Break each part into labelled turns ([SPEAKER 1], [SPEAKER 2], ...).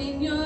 [SPEAKER 1] Ah,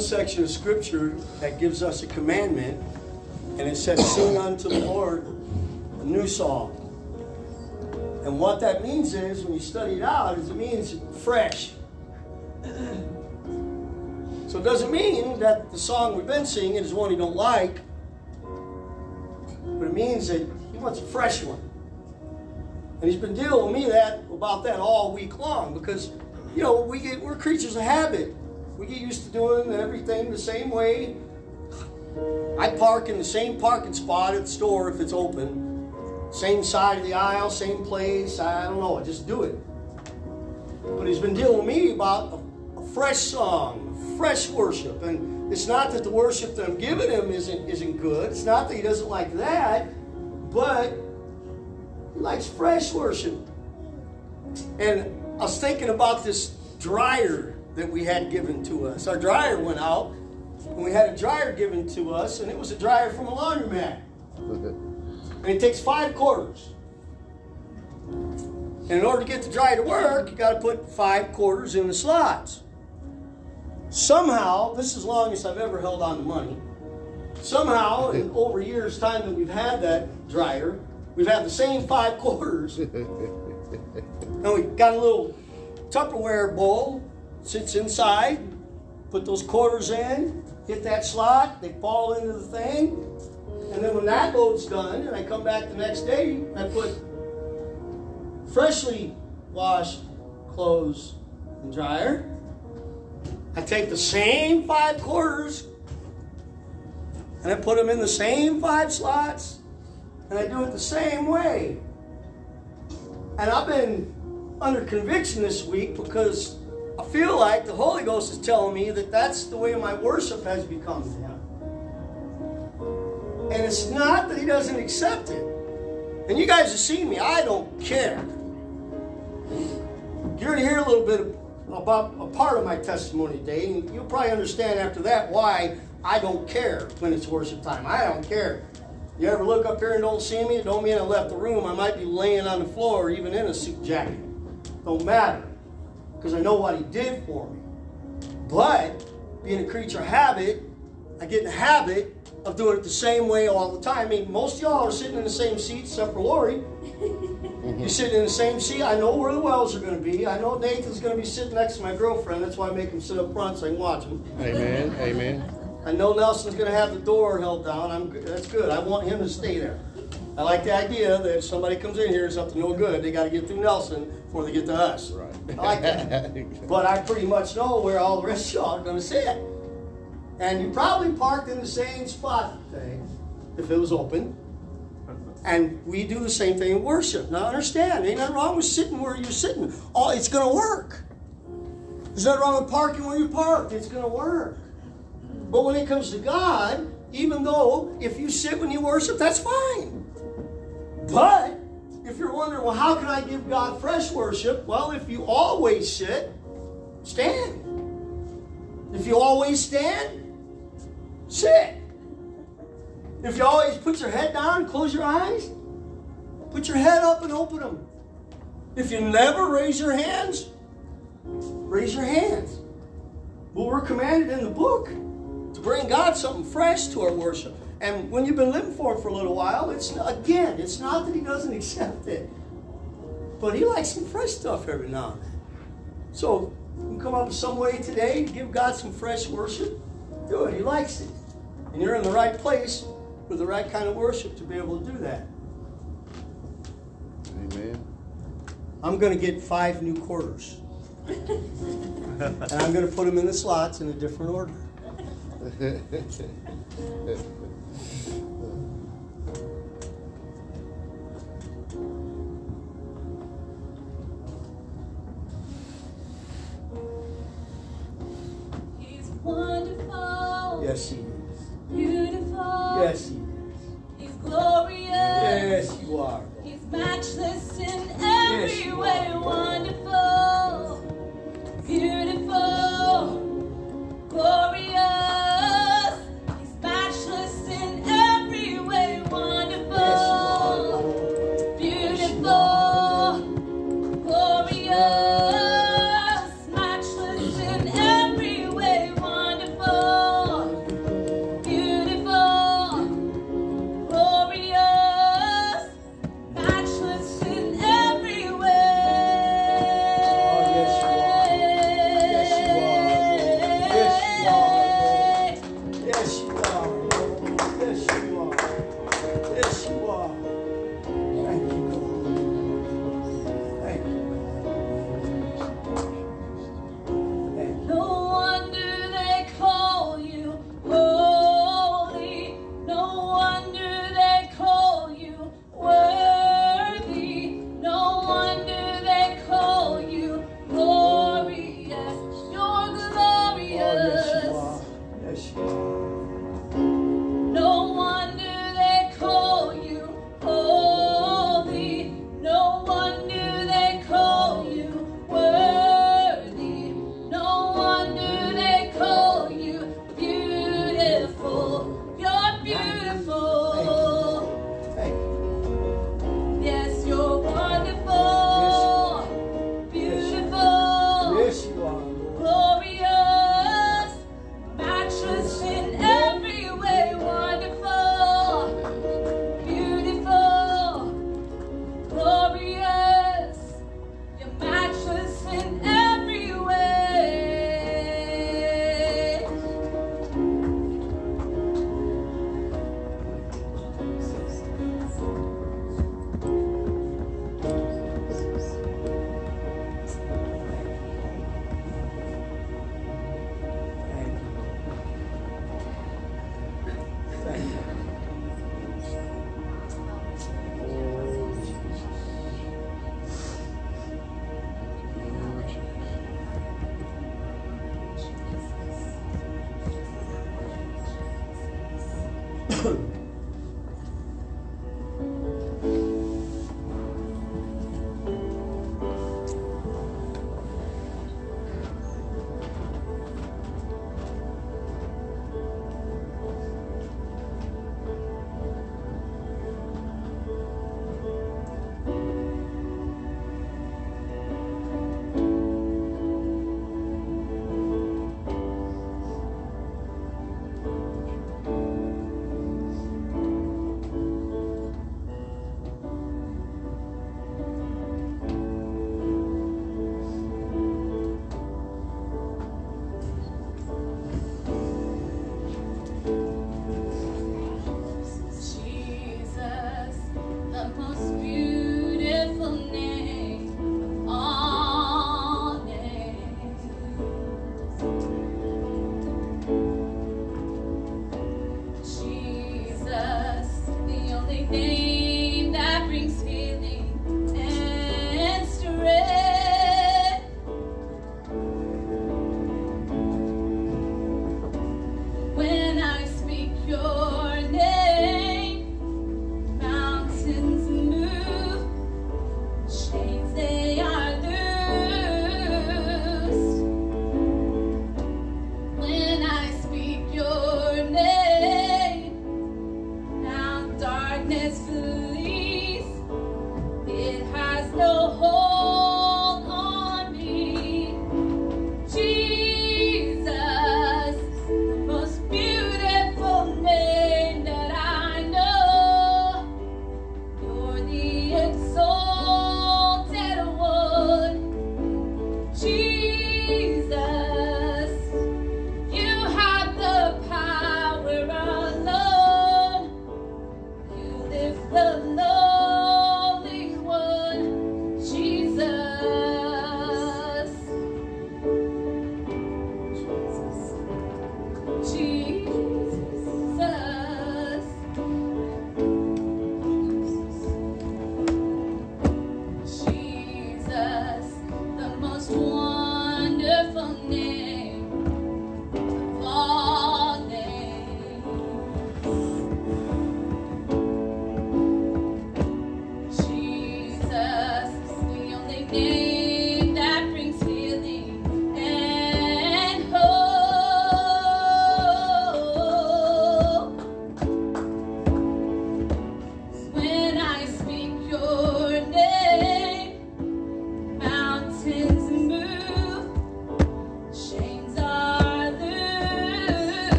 [SPEAKER 2] one section of scripture that gives us a commandment, and it says, Sing unto the Lord a new song. And what that means is, when you study it out, is it means fresh. So it doesn't mean that the song we've been singing is one you don't like, but it means that he wants a fresh one. And he's been dealing with me that about that all week long because, you know, we get we're creatures of habit. We get used to doing the same way. I park in the same parking spot at the store if it's open. Same side of the aisle, same place. I don't know. I just do it. But he's been dealing with me about a, a fresh song, fresh worship. And it's not that the worship that I'm giving him isn't isn't good. It's not that he doesn't like that, but he likes fresh worship. And I was thinking about this dryer that we had given to us. Our dryer went out, and we had a dryer given to us, and it was a dryer from a laundromat. And it takes five quarters. And in order to get the dryer to work, you got to put five quarters in the slots. Somehow, this is the longest I've ever held on to money. Somehow, in over years' time that we've had that dryer, we've had the same five quarters. and we got a little Tupperware bowl, sits inside, put those quarters in, hit that slot, they fall into the thing. And then when that load's done, and I come back the next day, I put freshly washed clothes in dryer. I take the same five quarters and I put them in the same five slots and I do it the same way. And I've been under conviction this week because feel like the Holy Ghost is telling me that that's the way my worship has become to Him. And it's not that He doesn't accept it. And you guys have seen me, I don't care. You're going to hear a little bit about a part of my testimony today, and you'll probably understand after that why I don't care when it's worship time. I don't care. You ever look up here and don't see me? It don't mean I left the room. I might be laying on the floor or even in a suit jacket. Don't matter. Because I know what he did for me. But being a creature of habit, I get in the habit of doing it the same way all the time. I mean, most of y'all are sitting in the same seat except for Lori. Mm-hmm. You're sitting in the same seat. I know where the wells are going to be. I know Nathan's going to be sitting next to my girlfriend. That's why I make him sit up front so I can watch him.
[SPEAKER 3] Amen. Amen.
[SPEAKER 2] I know Nelson's going to have the door held down. I'm good. That's good. I want him to stay there. I like the idea that if somebody comes in here and something no good, they got to get through Nelson before they get to us.
[SPEAKER 3] Right.
[SPEAKER 2] I like that. But I pretty much know where all the rest of y'all are going to sit. And you probably parked in the same spot today if it was open. And we do the same thing in worship. Now understand, ain't nothing wrong with sitting where you're sitting. Oh, it's going to work. There's nothing wrong with parking where you parked. It's going to work. But when it comes to God, even though if you sit when you worship, that's fine. But if you're wondering, well, how can I give God fresh worship? Well, if you always sit, stand. If you always stand, sit. If you always put your head down and close your eyes, put your head up and open them. If you never raise your hands, raise your hands. Well, we're commanded in the book to bring God something fresh to our worship. And when you've been living for Him for a little while, it's again, it's not that He doesn't accept it, but He likes some fresh stuff every now and then. So you can come up with some way today to give God some fresh worship. Do it. He likes it, and you're in the right place with the right kind of worship to be able to do that.
[SPEAKER 3] Amen.
[SPEAKER 2] I'm going to get five new quarters, and I'm going to put them in the slots in a different order.
[SPEAKER 1] wonderful.
[SPEAKER 2] Yes, He is.
[SPEAKER 1] Beautiful.
[SPEAKER 2] Yes, He is.
[SPEAKER 1] He's glorious.
[SPEAKER 2] Yes, you are.
[SPEAKER 1] He's matchless in every
[SPEAKER 2] yes,
[SPEAKER 1] way.
[SPEAKER 2] Are.
[SPEAKER 1] Wonderful. Beautiful.
[SPEAKER 2] Glorious.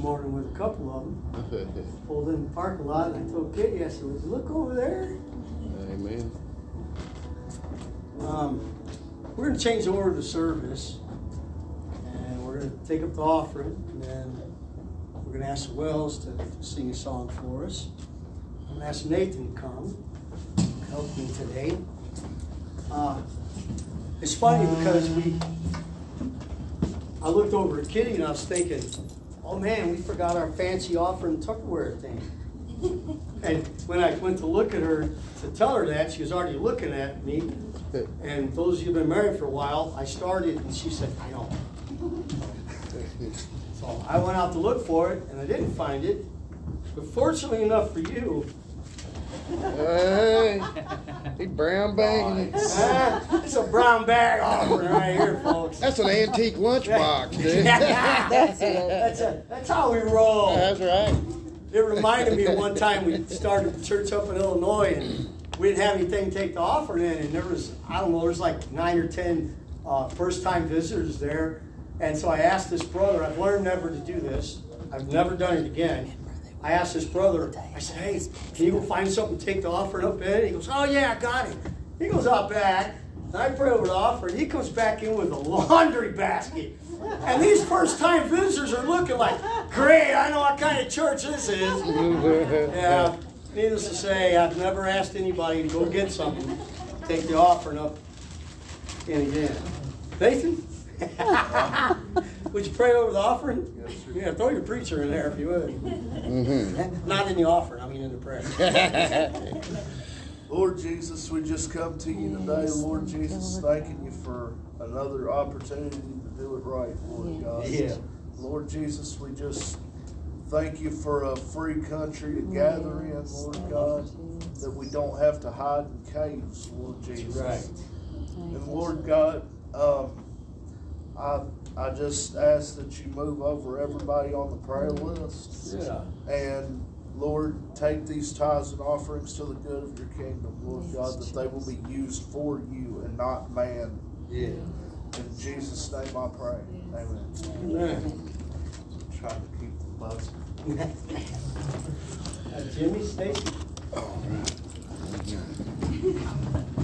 [SPEAKER 2] Morning with a couple of them. Pulled in the parking lot and I told Kitty, I said, Would you look over there?
[SPEAKER 3] Amen.
[SPEAKER 2] Um, we're going to change the order of the service, and we're going to take up the offering, and then we're going to ask the Wells to sing a song for us. I'm going to ask Nathan to come help me today. Uh, it's funny because we, I looked over at Kitty and I was thinking, oh man, we forgot our fancy offering Tupperware thing. And when I went to look at her to tell her that, she was already looking at me. And those of you who've been married for a while, I started and she said, I know. So I went out to look for it and I didn't find it. But fortunately enough for you,
[SPEAKER 3] Hey, he brown bagging it.
[SPEAKER 2] ah, it's a brown bag offering right here, folks.
[SPEAKER 3] That's an antique lunchbox, dude.
[SPEAKER 2] that's, that's, a, that's how we roll.
[SPEAKER 3] That's right.
[SPEAKER 2] It reminded me of one time we started a church up in Illinois and we didn't have anything to take the offering in, and there was I don't know, there was like nine or ten uh, first-time visitors there, and so I asked this brother. I've learned never to do this. I've never done it again. I asked this brother. I said, "Hey, can you go find something to take the offering up in?" He goes, "Oh yeah, I got it." He goes out back. And I pray over the offering. He comes back in with a laundry basket. And these first time visitors are looking like, great, I know what kind of church this is. Yeah, needless to say, I've never asked anybody to go get something, take the offering up in again. Nathan? would you pray over the offering?
[SPEAKER 4] Yes, sir.
[SPEAKER 2] Yeah, throw your preacher in there if you would.
[SPEAKER 3] Mm-hmm.
[SPEAKER 2] Not in the offering, I mean in the prayer.
[SPEAKER 4] Lord Jesus, we just come to you today, Lord Jesus, thanking you for another opportunity to do it right, Lord God.
[SPEAKER 2] Yeah.
[SPEAKER 4] Lord Jesus, we just thank you for a free country to gather in, Lord God, that we don't have to hide in caves, Lord Jesus.
[SPEAKER 2] Right.
[SPEAKER 4] And Lord God, um, I I just ask that you move over everybody on the prayer list.
[SPEAKER 2] Yeah.
[SPEAKER 4] And Lord, take these tithes and offerings to the good of your kingdom, Lord God, that they will be used for you and not man.
[SPEAKER 2] Yeah.
[SPEAKER 4] In Jesus' name I pray. Amen.
[SPEAKER 2] Amen.
[SPEAKER 4] Trying to keep the buzz.
[SPEAKER 2] Uh, Jimmy, Stacy?
[SPEAKER 3] What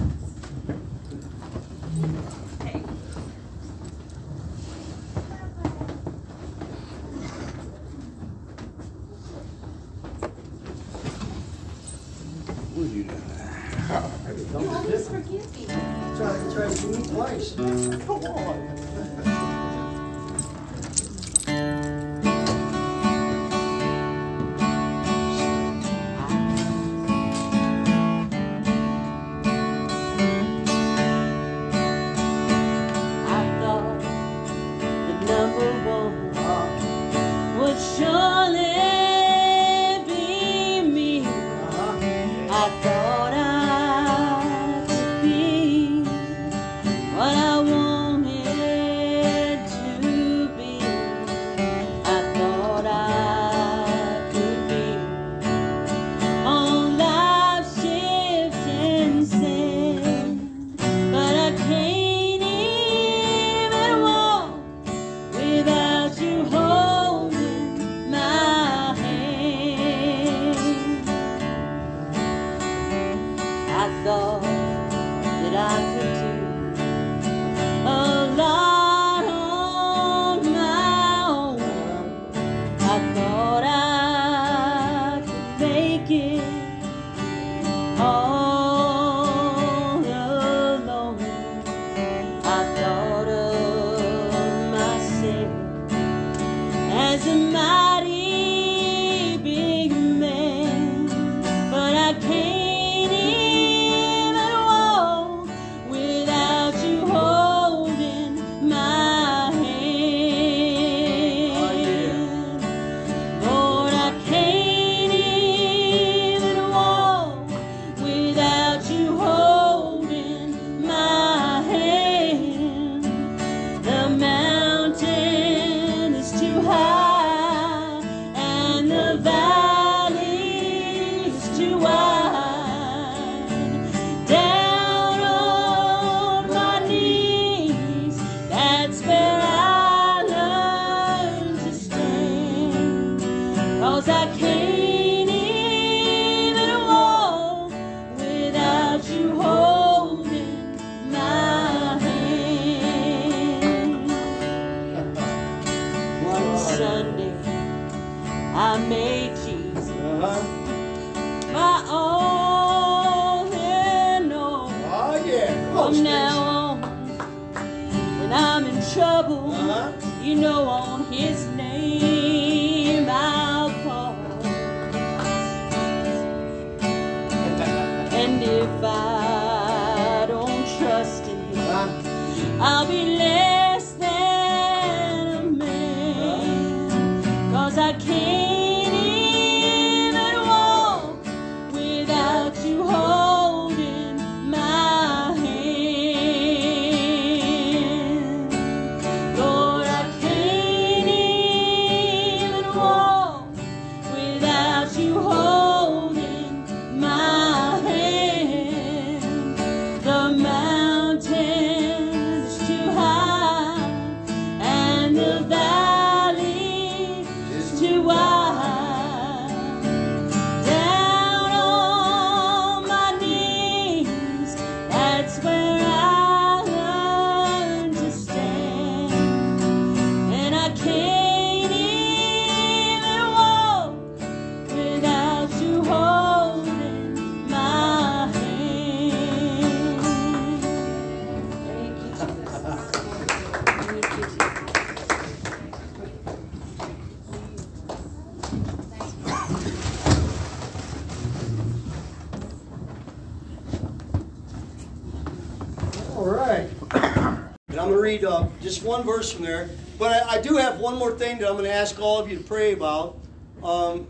[SPEAKER 2] one verse from there. But I, I, do have one more thing that I'm going to ask all of you to pray about. Um,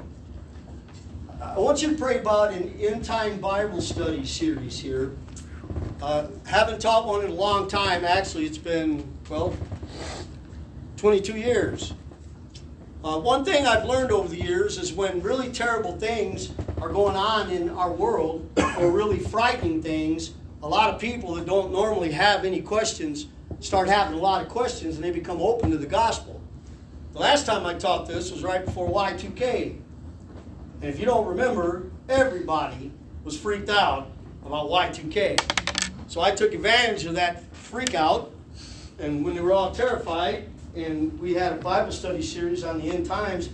[SPEAKER 2] I want you to pray about an end time Bible study series here. Uh, haven't taught one in a long time. Actually, it's been, well, 22 years. Uh, one thing I've learned over the years is when really terrible things are going on in our world, or really frightening things, a lot of people that don't normally have any questions start having a lot of questions and they become open to the gospel. The last time I taught this was right before Y2K. And if you don't remember, everybody was freaked out about Y2K. So I took advantage of that freak out, and when they were all terrified, and we had a Bible study series on the end times.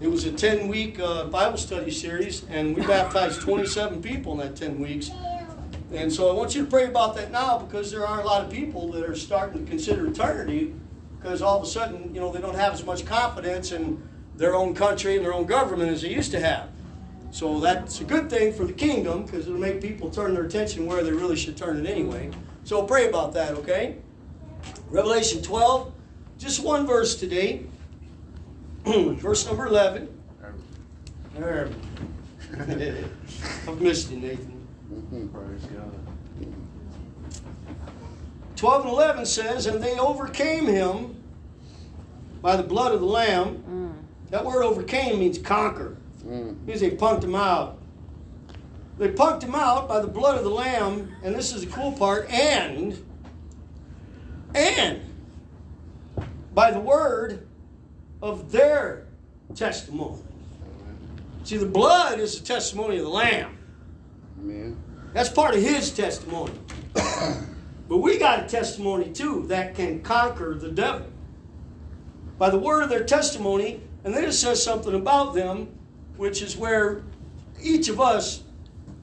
[SPEAKER 2] It was a 10 week uh, Bible study series, and we baptized 27 people in that 10 weeks. And so I want you to pray about that now because there are a lot of people that are starting to consider eternity because all of a sudden, you know, they don't have as much confidence in their own country and their own government as they used to have. So that's a good thing for the kingdom because it'll make people turn their attention where they really should turn it anyway. So pray about that, okay? Revelation 12, just one verse today. verse number 11. There. Erm. I've missed you, Nathan. Praise God. 12 and 11 says, And they overcame him by the blood of the Lamb. Mm. That word overcame means conquer. Mm. means they punked him out. They punked him out by the blood of the Lamb, and this is the cool part, and, and by the word of their testimony. See, the blood is the testimony of the Lamb. Amen. That's part of his testimony. but we got a testimony too that can conquer the devil. By the word of their testimony, and then it says something about them, which is where each of us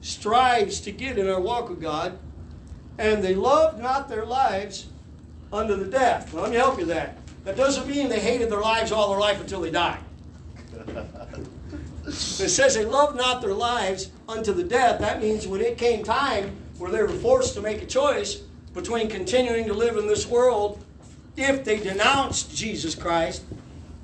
[SPEAKER 2] strives to get in our walk with God. And they loved not their lives unto the death. Well, let me help you that. That doesn't mean they hated their lives all their life until they died. It says they loved not their lives unto the death. That means when it came time where they were forced to make a choice between continuing to live in this world if they denounced Jesus Christ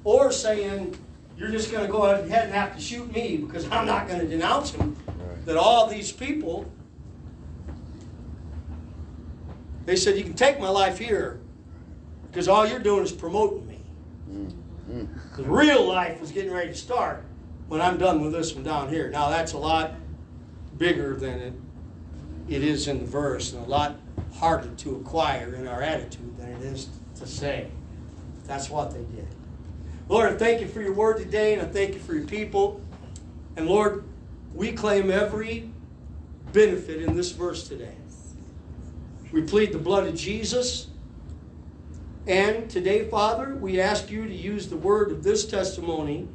[SPEAKER 2] or saying, you're just going to go ahead and have to shoot me because I'm not going to denounce him. Right. That all these people, they said, you can take my life here because all you're doing is promoting me. Mm-hmm. The real life was getting ready to start when I'm done with this one down here. Now that's a lot bigger than it, it is in the verse and a lot harder to acquire in our attitude than it is to say. That's what they did. Lord, I thank you for your word today and I thank you for your people. And Lord, we claim every benefit in this verse today. We plead the blood of Jesus. And today, Father, we ask you to use the word of this testimony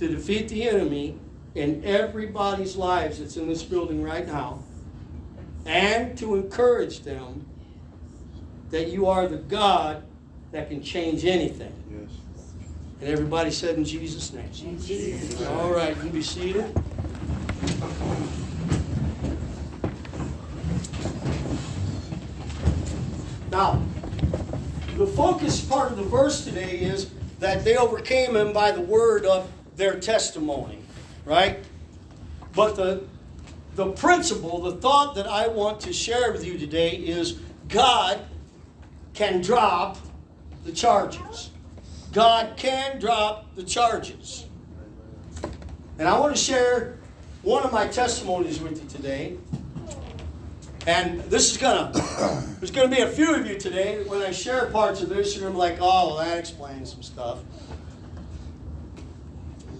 [SPEAKER 2] to defeat the enemy in everybody's lives that's in this building right now and to encourage them that you are the God that can change anything.
[SPEAKER 3] Yes.
[SPEAKER 2] And everybody said in Jesus' name.
[SPEAKER 5] In Jesus.
[SPEAKER 2] All right, you be seated. Now, the focus part of the verse today is that they overcame him by the word of their testimony, right? But the the principle, the thought that I want to share with you today is God can drop the charges. God can drop the charges. And I want to share one of my testimonies with you today. And this is gonna there's gonna be a few of you today when I share parts of this, you're gonna be like, oh well, that explains some stuff.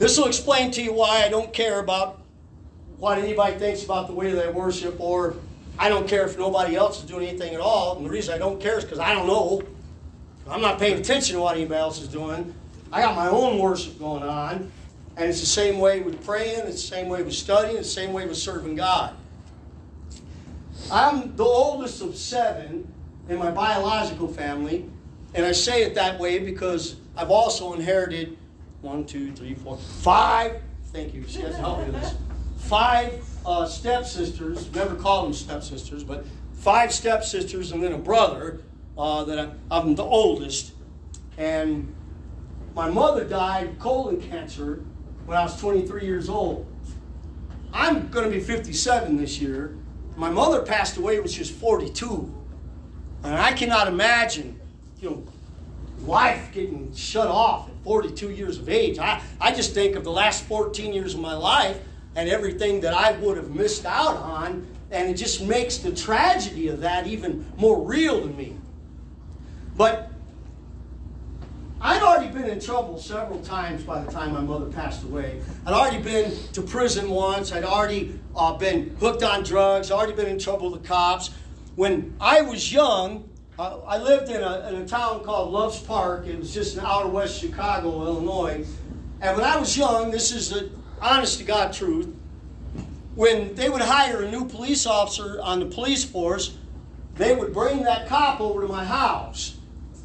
[SPEAKER 2] This will explain to you why I don't care about what anybody thinks about the way that I worship, or I don't care if nobody else is doing anything at all. And the reason I don't care is because I don't know. I'm not paying attention to what anybody else is doing. I got my own worship going on. And it's the same way with praying, it's the same way with studying, it's the same way with serving God. I'm the oldest of seven in my biological family, and I say it that way because I've also inherited one, two, three, four, five. Thank you. She has to help me with this. Five uh, stepsisters. Never called them stepsisters, but five stepsisters and then a brother. Uh, that I, I'm the oldest, and my mother died of colon cancer when I was 23 years old. I'm going to be 57 this year. My mother passed away when she was 42. And I cannot imagine, you know, life getting shut off 42 years of age. I, I just think of the last 14 years of my life and everything that I would have missed out on, and it just makes the tragedy of that even more real to me. But I'd already been in trouble several times by the time my mother passed away. I'd already been to prison once. I'd already uh, been hooked on drugs. Already been in trouble with the cops. When I was young, I lived in a, in a town called Loves Park. It was just in outer west Chicago, Illinois. And when I was young, this is the honest to God truth. When they would hire a new police officer on the police force, they would bring that cop over to my house.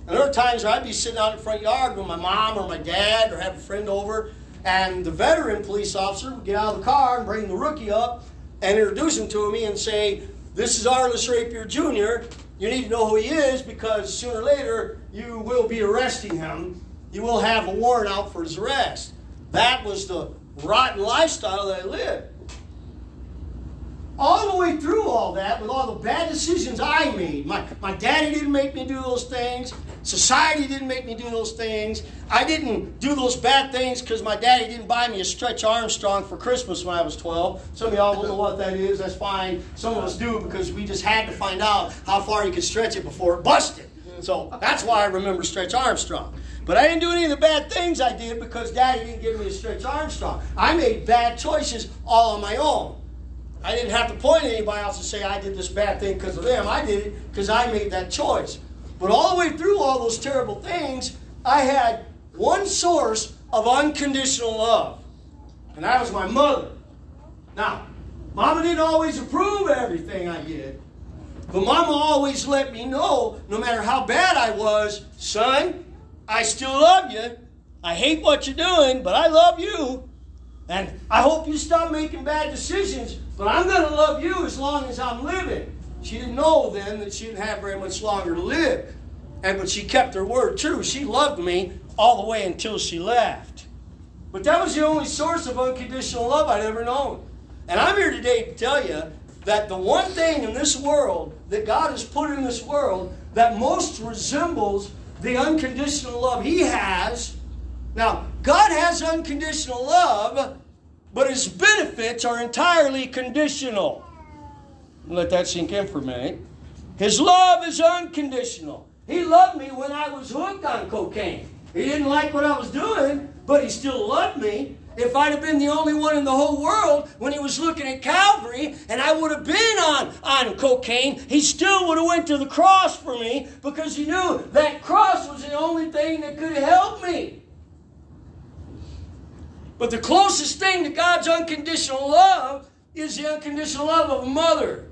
[SPEAKER 2] And there were times where I'd be sitting out in the front yard with my mom or my dad or have a friend over, and the veteran police officer would get out of the car and bring the rookie up and introduce him to me and say, This is Arlis Rapier Jr. You need to know who he is because sooner or later you will be arresting him. You will have a warrant out for his arrest. That was the rotten lifestyle that I lived all the way through all that, with all the bad decisions I made, my, my daddy didn't make me do those things. Society didn't make me do those things. I didn't do those bad things because my daddy didn't buy me a Stretch Armstrong for Christmas when I was 12. Some of y'all don't know what that is. That's fine. Some of us do because we just had to find out how far you could stretch it before it busted. So that's why I remember Stretch Armstrong. But I didn't do any of the bad things I did because daddy didn't give me a Stretch Armstrong. I made bad choices all on my own. I didn't have to point at anybody else and say I did this bad thing because of them. I did it because I made that choice. But all the way through all those terrible things, I had one source of unconditional love, and that was my mother. Now, Mama didn't always approve everything I did, but Mama always let me know, no matter how bad I was, son, I still love you. I hate what you're doing, but I love you. And I hope you stop making bad decisions, but I'm going to love you as long as I'm living. She didn't know then that she didn't have very much longer to live. And but she kept her word true. She loved me all the way until she left. But that was the only source of unconditional love I'd ever known. And I'm here today to tell you that the one thing in this world that God has put in this world that most resembles the unconditional love He has. Now, God has unconditional love, but his benefits are entirely conditional. Let that sink in for a minute. His love is unconditional. He loved me when I was hooked on cocaine. He didn't like what I was doing, but he still loved me. If I'd have been the only one in the whole world when he was looking at Calvary and I would have been on, on cocaine, he still would have went to the cross for me because he knew that cross was the only thing that could help me. But the closest thing to God's unconditional love is the unconditional love of a mother.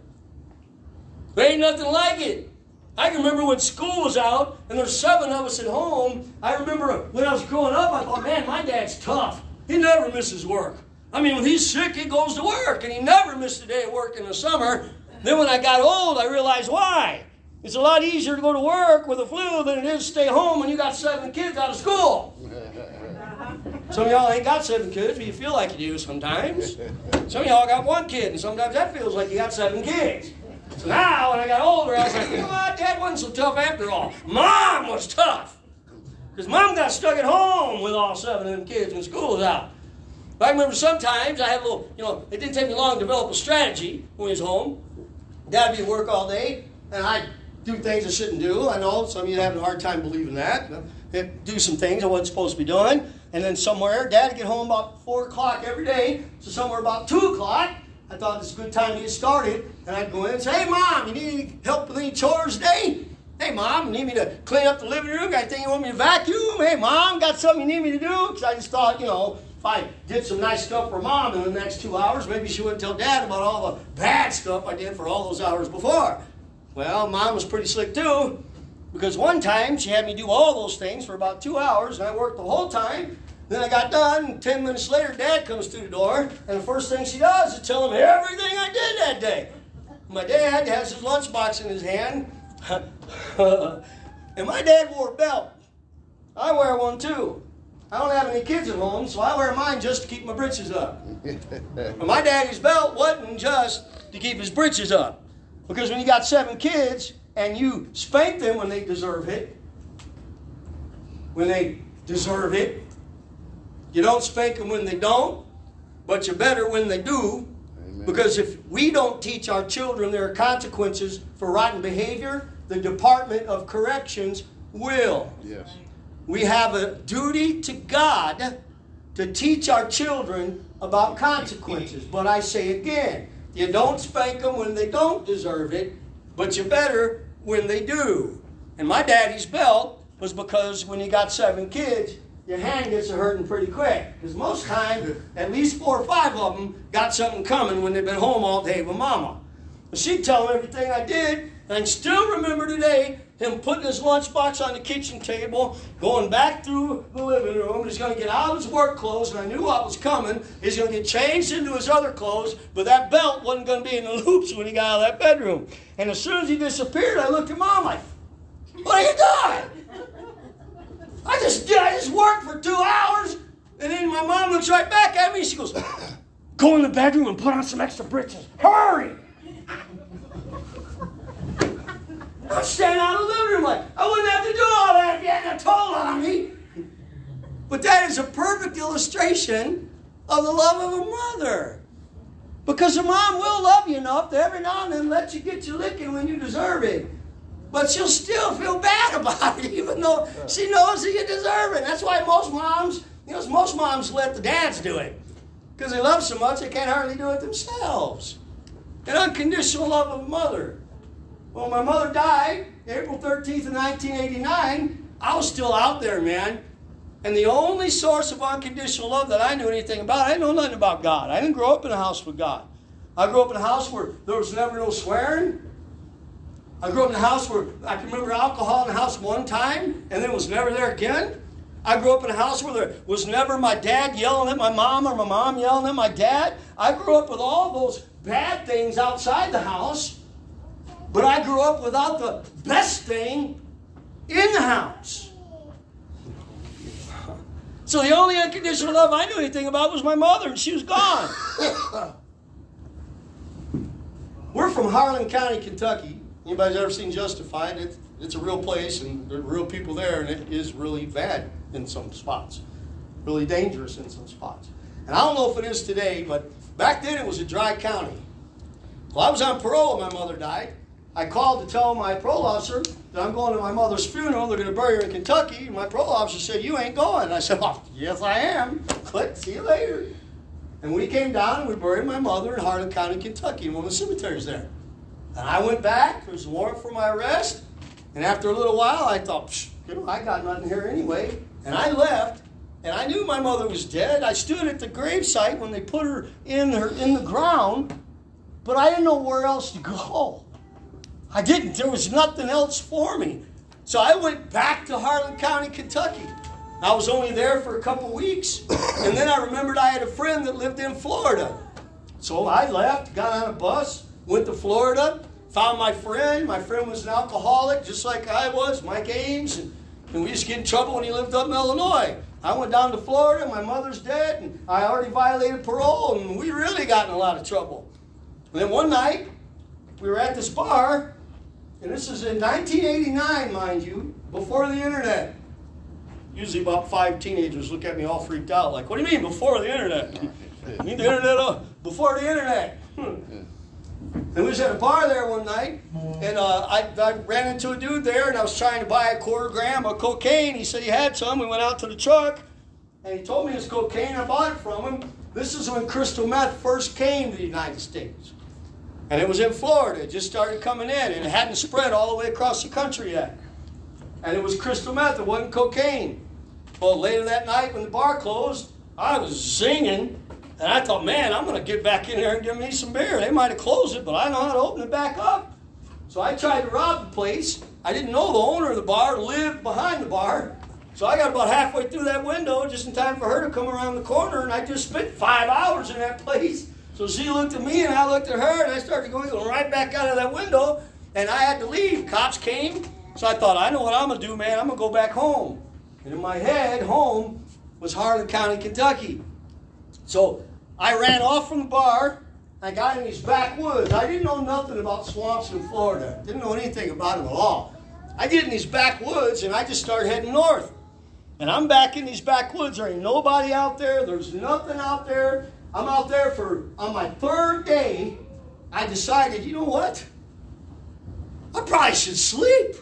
[SPEAKER 2] There ain't nothing like it. I can remember when school was out and there's seven of us at home. I remember when I was growing up, I thought, man, my dad's tough. He never misses work. I mean, when he's sick, he goes to work, and he never missed a day of work in the summer. Then when I got old, I realized why. It's a lot easier to go to work with a flu than it is to stay home when you got seven kids out of school. Some of y'all ain't got seven kids, but you feel like you do sometimes. Some of y'all got one kid, and sometimes that feels like you got seven kids. So now, when I got older, I was like, you know what? Dad wasn't so tough after all. Mom was tough. Because mom got stuck at home with all seven of them kids when school was out. But I remember sometimes I had a little, you know, it didn't take me long to develop a strategy when he was home. Dad would be at work all day, and I'd do things I shouldn't do. I know some of you having a hard time believing that. I'd do some things I wasn't supposed to be doing. And then somewhere, Dad would get home about 4 o'clock every day. So somewhere about 2 o'clock, I thought was a good time to get started. And I'd go in and say, Hey, Mom, you need any help with any chores today? Hey, Mom, you need me to clean up the living room? Got anything you want me to vacuum? Hey, Mom, got something you need me to do? Because I just thought, you know, if I did some nice stuff for Mom in the next two hours, maybe she wouldn't tell Dad about all the bad stuff I did for all those hours before. Well, Mom was pretty slick too, because one time she had me do all those things for about two hours, and I worked the whole time. Then I got done, and ten minutes later, Dad comes through the door, and the first thing she does is tell him everything I did that day. My dad has his lunchbox in his hand, and my dad wore a belt. I wear one too. I don't have any kids at home, so I wear mine just to keep my britches up. but my daddy's belt wasn't just to keep his britches up. Because when you got seven kids and you spank them when they deserve it, when they deserve it, you don't spank them when they don't, but you're better when they do. Amen. Because if we don't teach our children there are consequences for rotten behavior, the Department of Corrections will.
[SPEAKER 4] Yes.
[SPEAKER 2] We have a duty to God to teach our children about consequences. But I say again, you don't spank them when they don't deserve it, but you better when they do. And my daddy's belt was because when he got seven kids, your hand gets a hurting pretty quick. Because most times, at least four or five of them got something coming when they've been home all day with mama. But she'd tell them everything I did, and I still remember today him putting his lunchbox on the kitchen table, going back through the living room. He's going to get out of his work clothes, and I knew what was coming. He's going to get changed into his other clothes, but that belt wasn't going to be in the loops when he got out of that bedroom. And as soon as he disappeared, I looked at mom like, "What are you doing?" I just did. I just worked for two hours, and then my mom looks right back at me. She goes, "Go in the bedroom and put on some extra britches. Hurry!" I'm standing out of the living room like, I wouldn't have to do all that if you hadn't told on me. But that is a perfect illustration of the love of a mother. Because a mom will love you enough to every now and then let you get your licking when you deserve it. But she'll still feel bad about it, even though she knows that you deserve it. That's why most moms, you know, most moms let the dads do it. Because they love so much they can't hardly do it themselves. An unconditional love of a mother. Well, my mother died April 13th of 1989. I was still out there, man. And the only source of unconditional love that I knew anything about, I didn't know nothing about God. I didn't grow up in a house with God. I grew up in a house where there was never no swearing. I grew up in a house where I can remember alcohol in the house one time and then it was never there again. I grew up in a house where there was never my dad yelling at my mom or my mom yelling at my dad. I grew up with all those bad things outside the house. But I grew up without the best thing in the house. So the only unconditional love I knew anything about was my mother, and she was gone. We're from Harlan County, Kentucky. Anybody's ever seen Justified? It's, it's a real place, and there are real people there, and it is really bad in some spots, really dangerous in some spots. And I don't know if it is today, but back then it was a dry county. Well, I was on parole when my mother died. I called to tell my parole officer that I'm going to my mother's funeral. They're going to bury her in Kentucky. And my parole officer said, You ain't going. I said, oh, Yes, I am. Click, see you later. And we came down and we buried my mother in Harlan County, Kentucky, in one of the cemeteries there. And I went back. There was a warrant for my arrest. And after a little while, I thought, you know, I got nothing here anyway. And I left. And I knew my mother was dead. I stood at the gravesite when they put her in her in the ground, but I didn't know where else to go. I didn't. There was nothing else for me. So I went back to Harlan County, Kentucky. I was only there for a couple weeks, and then I remembered I had a friend that lived in Florida. So I left, got on a bus, went to Florida, found my friend. My friend was an alcoholic, just like I was, Mike Ames, and, and we used to get in trouble when he lived up in Illinois. I went down to Florida, my mother's dead, and I already violated parole, and we really got in a lot of trouble. And then one night, we were at this bar, and this is in 1989, mind you, before the internet. Usually about five teenagers look at me all freaked out, like, what do you mean before the internet? you mean the internet uh, before the internet? And we was at a bar there one night, and uh, I, I ran into a dude there, and I was trying to buy a quarter gram of cocaine. He said he had some. We went out to the truck, and he told me it was cocaine. I bought it from him. This is when crystal meth first came to the United States. And it was in Florida. It just started coming in, and it hadn't spread all the way across the country yet. And it was crystal meth. It wasn't cocaine. Well, later that night when the bar closed, I was singing and I thought, man, I'm going to get back in there and give me some beer. They might have closed it, but I know how to open it back up. So I tried to rob the place. I didn't know the owner of the bar lived behind the bar. So I got about halfway through that window just in time for her to come around the corner, and I just spent five hours in that place. So she looked at me, and I looked at her, and I started going, right back out of that window, and I had to leave. Cops came, so I thought, I know what I'm going to do, man. I'm going to go back home. And in my head, home was Harlan County, Kentucky. So I ran off from the bar. I got in these backwoods. I didn't know nothing about swamps in Florida. Didn't know anything about them at all. I get in these backwoods and I just start heading north. And I'm back in these backwoods. There ain't nobody out there. There's nothing out there. I'm out there for on my third day. I decided, you know what? I probably should sleep.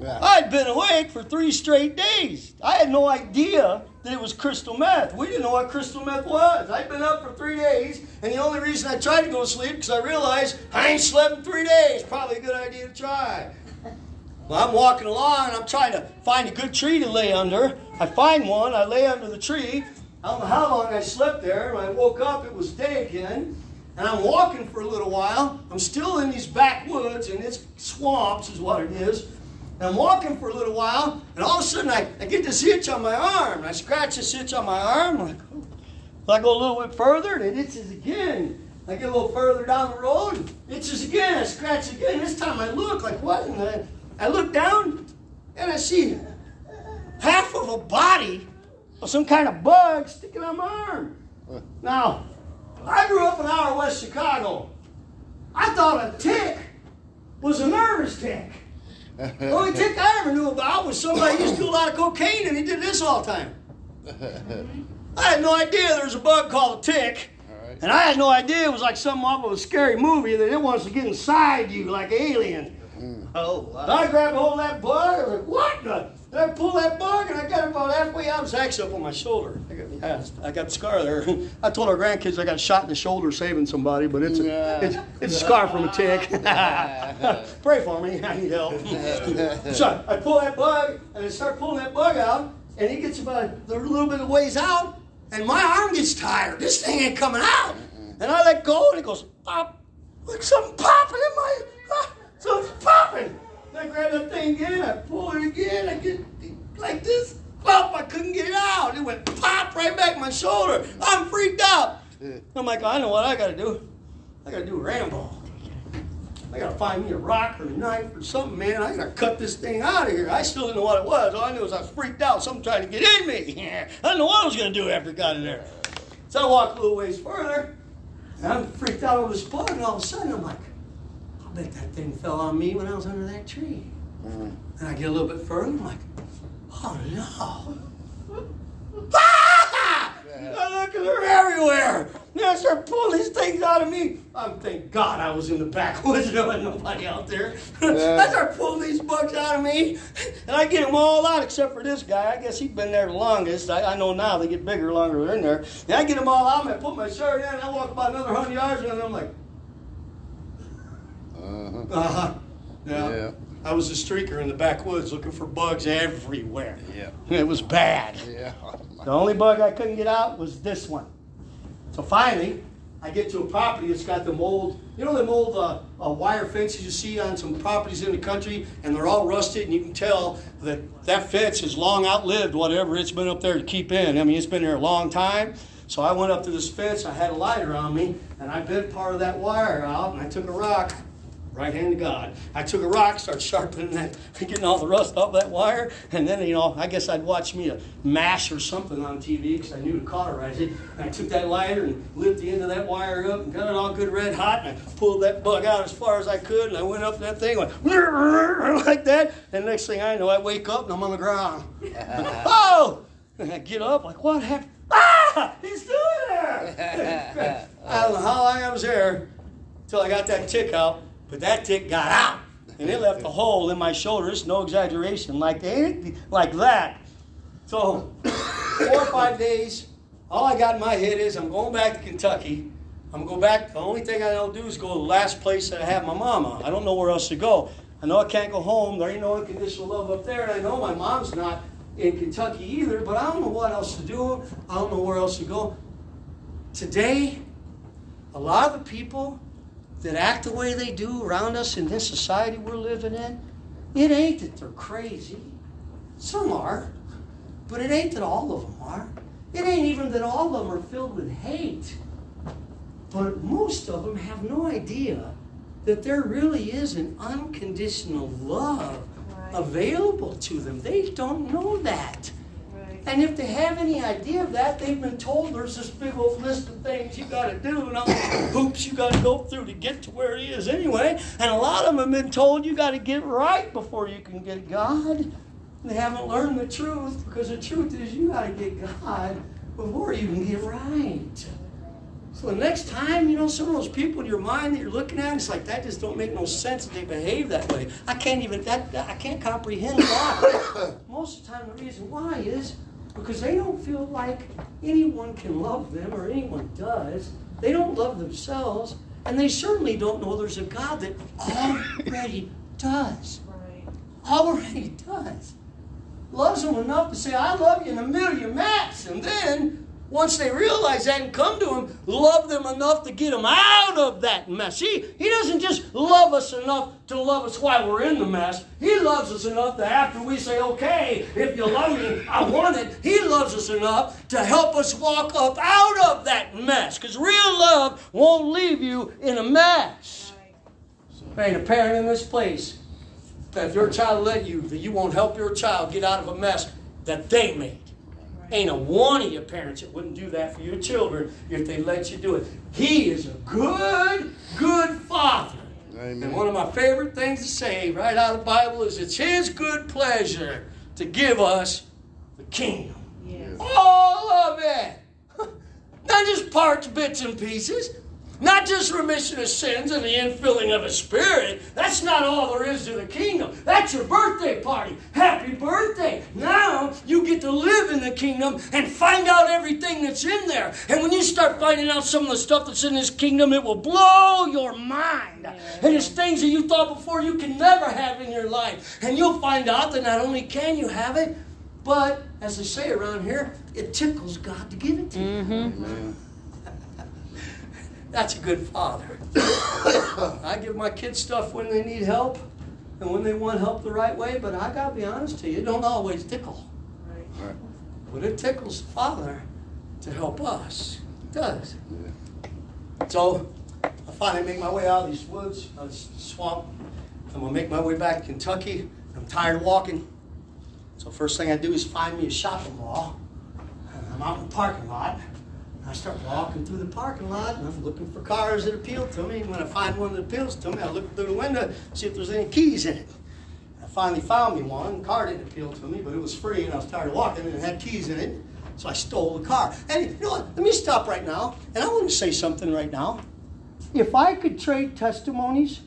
[SPEAKER 2] Yeah. I'd been awake for three straight days. I had no idea that it was crystal meth. We didn't know what crystal meth was. I'd been up for three days, and the only reason I tried to go to sleep because I realized I ain't slept in three days. Probably a good idea to try. Well, I'm walking along, and I'm trying to find a good tree to lay under. I find one. I lay under the tree. I don't know how long I slept there. When I woke up, it was day again. And I'm walking for a little while. I'm still in these backwoods, and it's swamps, is what it is. And I'm walking for a little while, and all of a sudden I, I get this itch on my arm. I scratch this itch on my arm. I'm like, oh. So I go a little bit further, and it itches again. I get a little further down the road, it itches again. I scratch again. This time I look like what? And I, I look down, and I see half of a body of some kind of bug sticking on my arm. Now, I grew up in our West Chicago. I thought a tick was a nervous tick. The only tick I ever knew about was somebody used to do a lot of cocaine and he did this all the time. I had no idea there was a bug called a tick. And I had no idea it was like something off of a scary movie that it wants to get inside you like an alien. Mm. Oh, wow. I grabbed hold of that bug. I was like, what the? And I pulled that bug and I got about halfway out. It's actually up on my shoulder. I got, yeah, I got a scar there. I told our grandkids I got shot in the shoulder saving somebody, but it's a, it's, it's a scar from a tick. Pray for me. I need help. so I pull that bug and I start pulling that bug out, and he gets about a little bit of ways out, and my arm gets tired. This thing ain't coming out. And I let go, and it goes pop, like something popping in my, ah, something's popping. I grab that thing again, I pull it again, I get like this, pop, I couldn't get it out. It went pop right back my shoulder. I'm freaked out. I'm like, I know what I gotta do. I gotta do a Rambo. I gotta find me a rock or a knife or something, man. I gotta cut this thing out of here. I still didn't know what it was. All I knew was I was freaked out. Something trying to get in me. I didn't know what I was gonna do after I got in there. So I walked a little ways further, and I'm freaked out over this bug, and all of a sudden I'm like, I bet that thing fell on me when I was under that tree. Mm-hmm. And I get a little bit further, I'm like, oh no. Ah! I look and they're everywhere. Then I start pulling these things out of me. I'm thank God I was in the backwoods. There wasn't nobody out there. I start pulling these bugs out of me, and I get them all out except for this guy. I guess he's been there the longest. I, I know now they get bigger longer they're in there. And I get them all out, and I put my shirt in, and I walk about another hundred yards, and I'm like,
[SPEAKER 3] Uh-huh.
[SPEAKER 2] uh huh. Yeah.
[SPEAKER 3] Yeah.
[SPEAKER 2] I was a streaker in the backwoods looking for bugs everywhere.
[SPEAKER 3] Yeah.
[SPEAKER 2] It was bad.
[SPEAKER 3] Yeah.
[SPEAKER 2] The only bug I couldn't get out was this one. So finally, I get to a property that's got the mold. you know, the old uh, uh, wire fences you see on some properties in the country, and they're all rusted, and you can tell that that fence has long outlived whatever it's been up there to keep in. I mean, it's been there a long time. So I went up to this fence, I had a lighter on me, and I bent part of that wire out, and I took a rock, right hand of God. I took a rock, started sharpening that, getting all the rust off that wire, and then, you know, I guess I'd watch me a M*A*S*H or something on TV because I knew to cauterize it. And I took that lighter and lit the end of that wire up and got it all good red hot, and I pulled that bug out as far as I could, and I went up that thing, went like that, and next thing I know, I wake up and I'm on the ground. oh! And I get up, like, what happened? Ah! He's still there! I don't know how long I was there till I got that tick out, but that tick got out. And it left a hole in my shoulder. It's no exaggeration, like like that. So four or five days, all I got in my head is I'm going back to Kentucky. I'm going to go back. The only thing I don't do is go to the last place that I have my mama. I don't know where else to go. I know I can't go home. There ain't no unconditional love up there, and I know my mom's not in Kentucky either. But I don't know what else to do. I don't know where else to go. Today, a lot of the people that act the way they do around us in this society we're living in, it ain't that they're crazy. Some are, but it ain't that all of them are. It ain't even that all of them are filled with hate. But most of them have no idea that there really is an unconditional love
[SPEAKER 5] Right.
[SPEAKER 2] available to them. They don't know that. And if they have any idea of that, they've been told there's this big old list of things you got to do and all the hoops you got to go through to get to where He is anyway. And a lot of them have been told you got to get right before you can get God. They haven't learned the truth because the truth is you got to get God before you can get right. So the next time, you know, some of those people in your mind that you're looking at, it's like that just don't make no sense that they behave that way. I can't even that, that- I can't comprehend why. Most of the time, the reason why is because they don't feel like anyone can love them or anyone does. They don't love themselves, and they certainly don't know there's a God that already does.
[SPEAKER 5] Right.
[SPEAKER 2] Already does. Loves them enough to say, I love you in a million mats. And then, once they realize that and come to Him, love them enough to get them out of that mess. He, he doesn't just love us enough to love us while we're in the mess. He loves us enough that after we say, okay, if you love me, I want it, He loves us enough to help us walk up out of that mess. Because real love won't leave you in a mess. There ain't a parent in this place that if your child let you, that you won't help your child get out of a mess that they made. Ain't a one of your parents that wouldn't do that for your children if they let you do it. He is a good, good father.
[SPEAKER 3] Amen.
[SPEAKER 2] And one of my favorite things to say right out of the Bible is it's His good pleasure to give us the kingdom.
[SPEAKER 5] Yes.
[SPEAKER 2] All of it. Not just parts, bits, and pieces. Not just remission of sins and the infilling of a spirit. That's not all there is to the kingdom. That's your birthday party. Happy birthday. Now you get to live in the kingdom and find out everything that's in there. And when you start finding out some of the stuff that's in this kingdom, it will blow your mind. And it's things that you thought before you can never have in your life. And you'll find out that not only can you have it, but as they say around here, it tickles God to give it to you. Mm-hmm.
[SPEAKER 3] Amen.
[SPEAKER 2] That's a good father. I give my kids stuff when they need help and when they want help the right way, but I gotta be honest to you, it don't always tickle.
[SPEAKER 5] Right.
[SPEAKER 3] Right.
[SPEAKER 2] But it tickles the father to help us. It does.
[SPEAKER 3] Yeah.
[SPEAKER 2] So I finally make my way out of these woods, out of this swamp. I'm gonna make my way back to Kentucky. I'm tired of walking. So first thing I do is find me a shopping mall. And I'm out in the parking lot. I start walking through the parking lot and I'm looking for cars that appeal to me. And when I find one that appeals to me, I look through the window, see if there's any keys in it. I finally found me one. The car didn't appeal to me, but it was free and I was tired of walking and it had keys in it. So I stole the car. And you know what? Let me stop right now. And I want to say something right now. If I could trade testimonies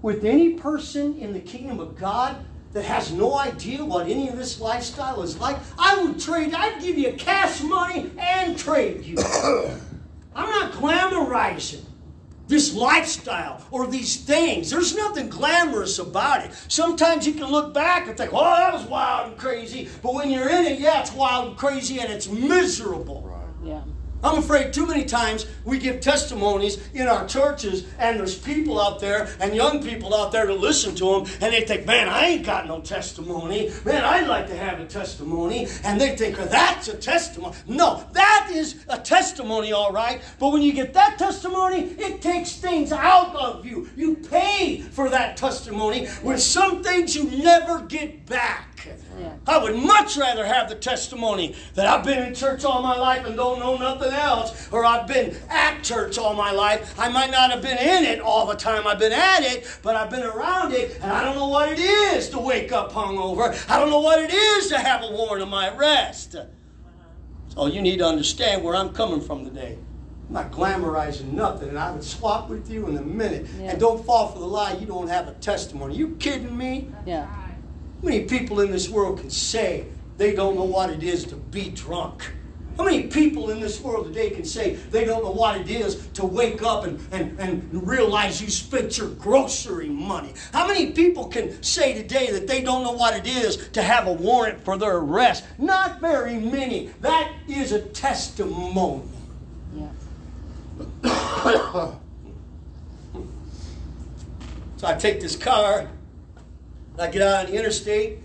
[SPEAKER 2] with any person in the kingdom of God that has no idea what any of this lifestyle is like, I would trade, I'd give you cash money and trade you. I'm not glamorizing this lifestyle or these things. There's nothing glamorous about it. Sometimes you can look back and think, oh, that was wild and crazy. But when you're in it, yeah, it's wild and crazy and it's miserable.
[SPEAKER 3] Right.
[SPEAKER 5] Yeah.
[SPEAKER 2] I'm afraid too many times we give testimonies in our churches, and there's people out there and young people out there to listen to them, and they think, man, I ain't got no testimony. Man, I'd like to have a testimony. And they think, oh, that's a testimony. No, that is a testimony, all right. But when you get that testimony, it takes things out of you. You pay for that testimony with some things you never get back.
[SPEAKER 5] Yeah.
[SPEAKER 2] I would much rather have the testimony that I've been in church all my life and don't know nothing else, or I've been at church all my life. I might not have been in it all the time I've been at it, but I've been around it, and I don't know what it is to wake up hungover. I don't know what it is to have a warrant of my arrest. So you need to understand where I'm coming from today. I'm not glamorizing nothing, and I would swap with you in a minute.
[SPEAKER 5] Yeah.
[SPEAKER 2] And don't fall for the lie you don't have a testimony. You kidding me?
[SPEAKER 5] Yeah.
[SPEAKER 2] How many people in this world can say they don't know what it is to be drunk? How many people in this world today can say they don't know what it is to wake up and, and, and realize you spent your grocery money? How many people can say today that they don't know what it is to have a warrant for their arrest? Not very many. That is a testimony.
[SPEAKER 5] Yeah.
[SPEAKER 2] So I take this car, I get out on the interstate.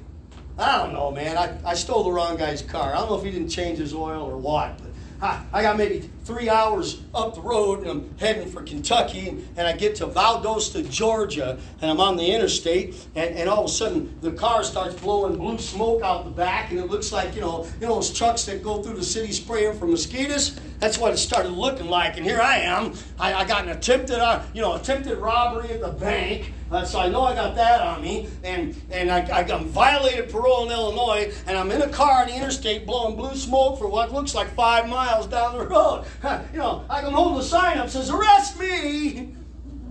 [SPEAKER 2] I don't know, man. I, I stole the wrong guy's car. I don't know if he didn't change his oil or what, but I, I got maybe three hours up the road and I'm heading for Kentucky and I get to Valdosta, Georgia, and I'm on the interstate and, and all of a sudden the car starts blowing blue smoke out the back and it looks like, you know, you know those trucks that go through the city spraying for mosquitoes? That's what it started looking like. And here I am. I, I got an attempted, uh, you know, attempted robbery at the bank. Uh, so I know I got that on me, and and I, I got violated parole in Illinois, and I'm in a car on the interstate blowing blue smoke for what looks like five miles down the road. You know, I can hold the sign up says "Arrest me."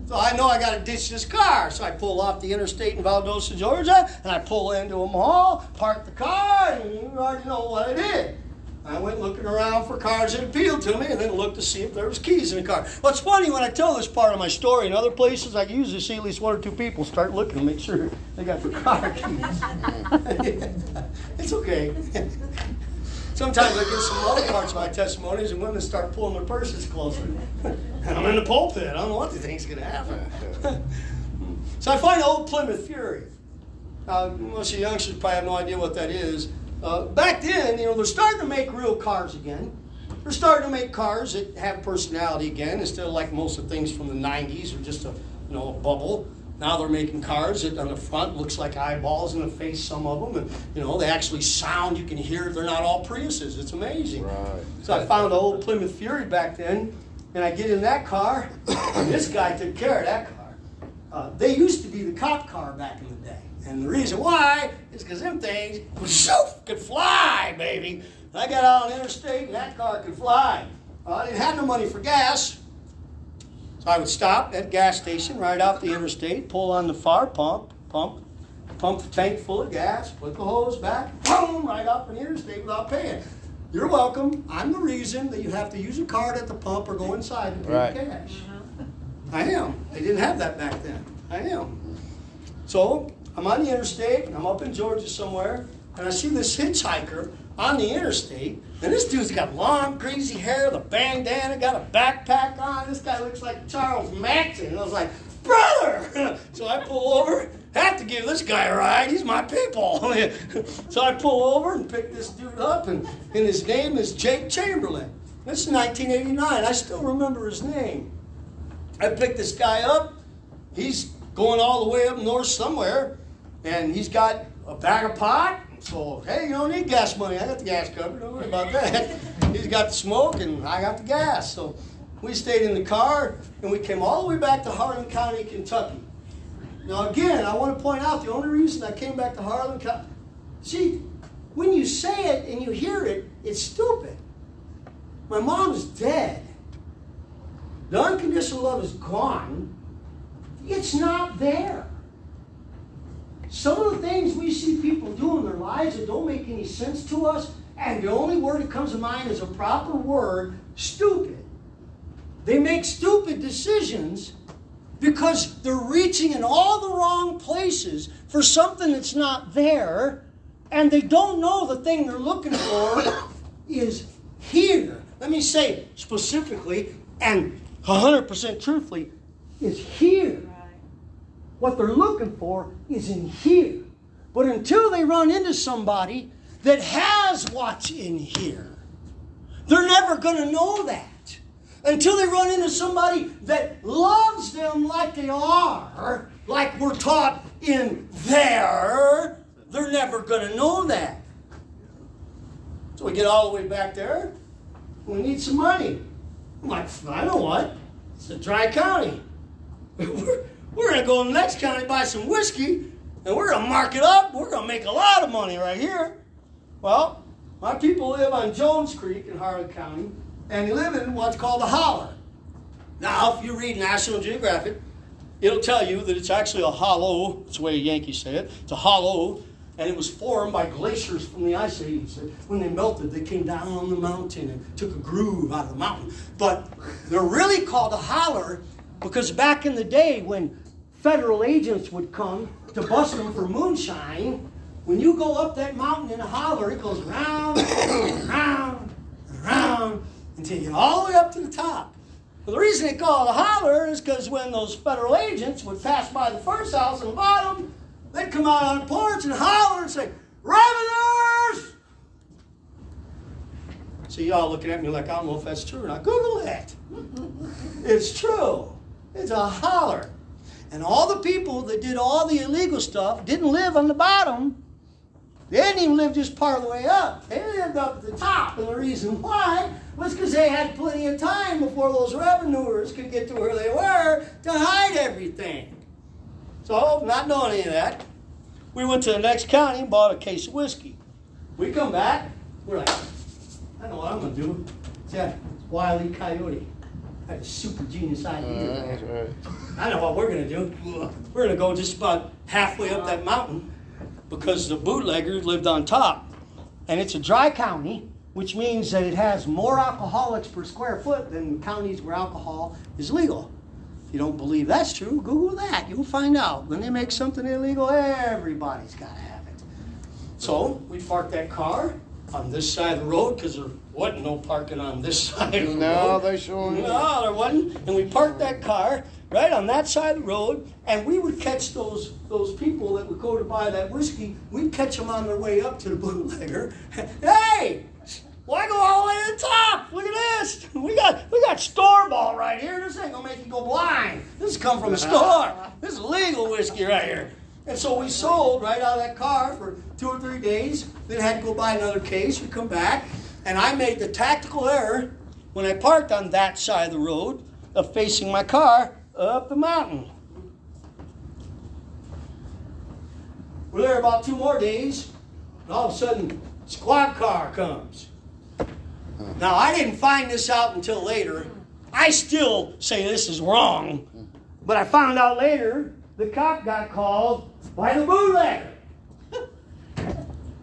[SPEAKER 2] So I know I got to ditch this car. So I pull off the interstate in Valdosta, Georgia, and I pull into a mall, park the car, and you already know what I did. I went looking around for cars that appealed to me and then looked to see if there was keys in the car. What's funny when I tell this part of my story in other places, I usually see at least one or two people start looking to make sure they got the car keys. it's okay. Sometimes I get some other parts of my testimonies and women start pulling their purses closer. I'm in the pulpit. I don't know what they think's going to happen. so I find old Plymouth Fury. Uh, most of the youngsters probably have no idea what that is. Uh, back then, you know, they're starting to make real cars again. They're starting to make cars that have personality again, instead of like most of the things from the '90s or just a you know a bubble. Now they're making cars that on the front looks like eyeballs in the face. Some of them, and you know they actually sound. You can hear. They're not all Priuses. It's amazing.
[SPEAKER 3] Right.
[SPEAKER 2] So I found an old Plymouth Fury back then, and I get in that car, and this guy took care of that car. Uh, they used to be the cop car back in the day. And the reason why is because them things shoof, could fly, baby. I got out on the interstate and that car could fly. Well, I didn't have no money for gas. So I would stop at gas station right off the interstate, pull on the fire pump, pump, pump the tank full of gas, put the hose back, boom, right off the interstate without paying. You're welcome. I'm the reason that you have to use a card at the pump or go inside and pay
[SPEAKER 3] Right.
[SPEAKER 2] cash. I am. They didn't have that back then. I am. So I'm on the interstate, and I'm up in Georgia somewhere, and I see this hitchhiker on the interstate, and this dude's got long, crazy hair, the bandana, got a backpack on. This guy looks like Charles Manson. And I was like, brother! so I pull over, have to give this guy a ride. He's my people. so I pull over and pick this dude up, and, and his name is Jake Chamberlain. This is 1989. I still remember his name. I pick this guy up. He's going all the way up north somewhere, and he's got a bag of pot. So, hey, you don't need gas money. I got the gas covered. Don't worry about that. he's got the smoke, and I got the gas. So, we stayed in the car, and we came all the way back to Harlan County, Kentucky. Now, again, I want to point out the only reason I came back to Harlan County. See, when you say it and you hear it, it's stupid. My mom's dead. The unconditional love is gone. It's not there. Some of the things we see people do in their lives that don't make any sense to us, and the only word that comes to mind is a proper word stupid. They make stupid decisions because they're reaching in all the wrong places for something that's not there, and they don't know the thing they're looking for is here. Let me say specifically and 100% truthfully, is here. What they're looking for is in here. But until they run into somebody that has what's in here, they're never going to know that. Until they run into somebody that loves them like they are, like we're taught in there, they're never going to know that. So we get all the way back there. We need some money. I'm like, I know what. It's a dry county. We're, going to go to the next county, buy some whiskey, and we're going to mark it up. We're going to make a lot of money right here. Well, my people live on Jones Creek in Harlan County, and they live in what's called a holler. Now, if you read National Geographic, it'll tell you that it's actually a hollow. That's the way Yankees say it. It's a hollow, and it was formed by glaciers from the ice age. When they melted, they came down on the mountain and took a groove out of the mountain. But they're really called a holler because back in the day when federal agents would come to bust them for moonshine, when you go up that mountain in a holler, it goes round and round and round until you get all the way up to the top. Well, the reason they call it a holler is because when those federal agents would pass by the first house on the bottom, they'd come out on the porch and holler and say, Revenuers! So y'all looking at me like, I don't know if that's true or not. Google it. it's true. It's a holler. And all the people that did all the illegal stuff didn't live on the bottom. They didn't even live just part of the way up. They lived up at the top. And the reason why was because they had plenty of time before those revenuers could get to where they were to hide everything. So, not knowing any of that, we went to the next county and bought a case of whiskey. We come back, we're like, I know what I'm going to do. It's that Wile E. Coyote. Had a super genius idea.
[SPEAKER 3] Uh, that's right.
[SPEAKER 2] I know what we're going to do. We're going to go just about halfway up that mountain because the bootleggers lived on top. And it's a dry county, which means that it has more alcoholics per square foot than counties where alcohol is legal. If you don't believe that's true, Google that. You'll find out. When they make something illegal, everybody's got to have it. So we parked that car on this side of the road because there wasn't no parking on this side of the
[SPEAKER 3] No,
[SPEAKER 2] road.
[SPEAKER 3] they sure ain't.
[SPEAKER 2] No, there wasn't. And we parked that car right on that side of the road, and we would catch those those people that would go to buy that whiskey. We'd catch them on their way up to the bootlegger. Hey, why go all the way to the top? Look at this. We got we got store ball right here. This ain't gonna make you go blind. This come from a store. This is legal whiskey right here. And so we sold right out of that car for two or three days. Then had to go buy another case. We come back, and I made the tactical error when I parked on that side of the road of facing my car up the mountain. We're there about two more days, and all of a sudden, squad car comes. Now, I didn't find this out until later. I still say this is wrong, but I found out later the cop got called by the bootlegger.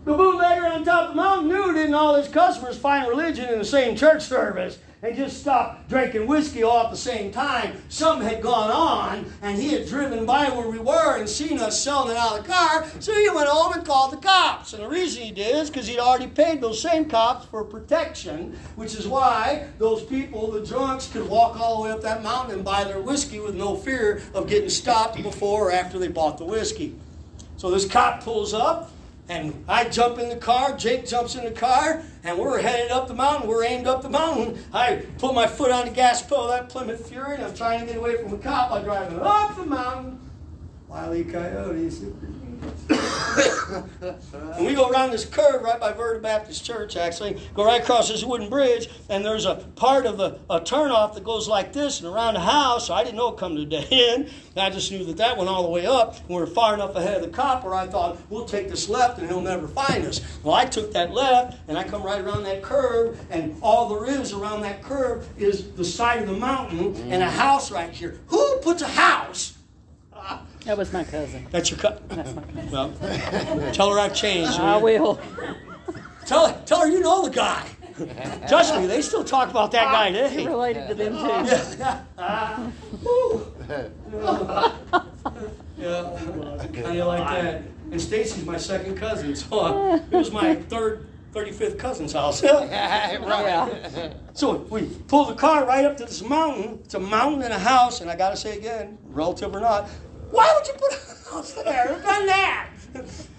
[SPEAKER 2] The bootlegger on top of the mountain knew didn't all his customers find religion in the same church service and just stop drinking whiskey all at the same time. Something had gone on, and he had driven by where we were and seen us selling it out of the car, so he went home and called the cops. And the reason he did is because he'd already paid those same cops for protection, which is why those people, the drunks, could walk all the way up that mountain and buy their whiskey with no fear of getting stopped before or after they bought the whiskey. So this cop pulls up, and I jump in the car, Jake jumps in the car, and we're headed up the mountain. We're aimed up the mountain. I put my foot on the gas pedal that Plymouth Fury, and I'm trying to get away from the cop by driving up the mountain. Wile E. Coyote, and we go around this curve right by Verda Baptist Church, actually, go right across this wooden bridge, and there's a part of a turnoff that goes like this and around the house. I didn't know it come to the end. I just knew that that went all the way up. And we were far enough ahead of the cop where I thought, we'll take this left and he'll never find us. Well, I took that left, and I come right around that curve, and all there is around that curve is the side of the mountain and a house right here. Who puts a house?
[SPEAKER 1] That was my cousin.
[SPEAKER 2] That's your cut.
[SPEAKER 1] That's my cousin.
[SPEAKER 2] Well, tell her I've changed.
[SPEAKER 1] I will.
[SPEAKER 2] Tell her, tell her you know the guy. Trust me, they still talk about that guy
[SPEAKER 1] He
[SPEAKER 2] today.
[SPEAKER 1] related to them too.
[SPEAKER 2] Yeah, kind of like that. And Stacy's my second cousin, so uh, it was my third, 35th cousin's house.
[SPEAKER 1] Yeah.
[SPEAKER 2] So we pull the car right up to this mountain. It's a mountain and a house, and I gotta say again, relative or not, why would you put a house there? I've done that.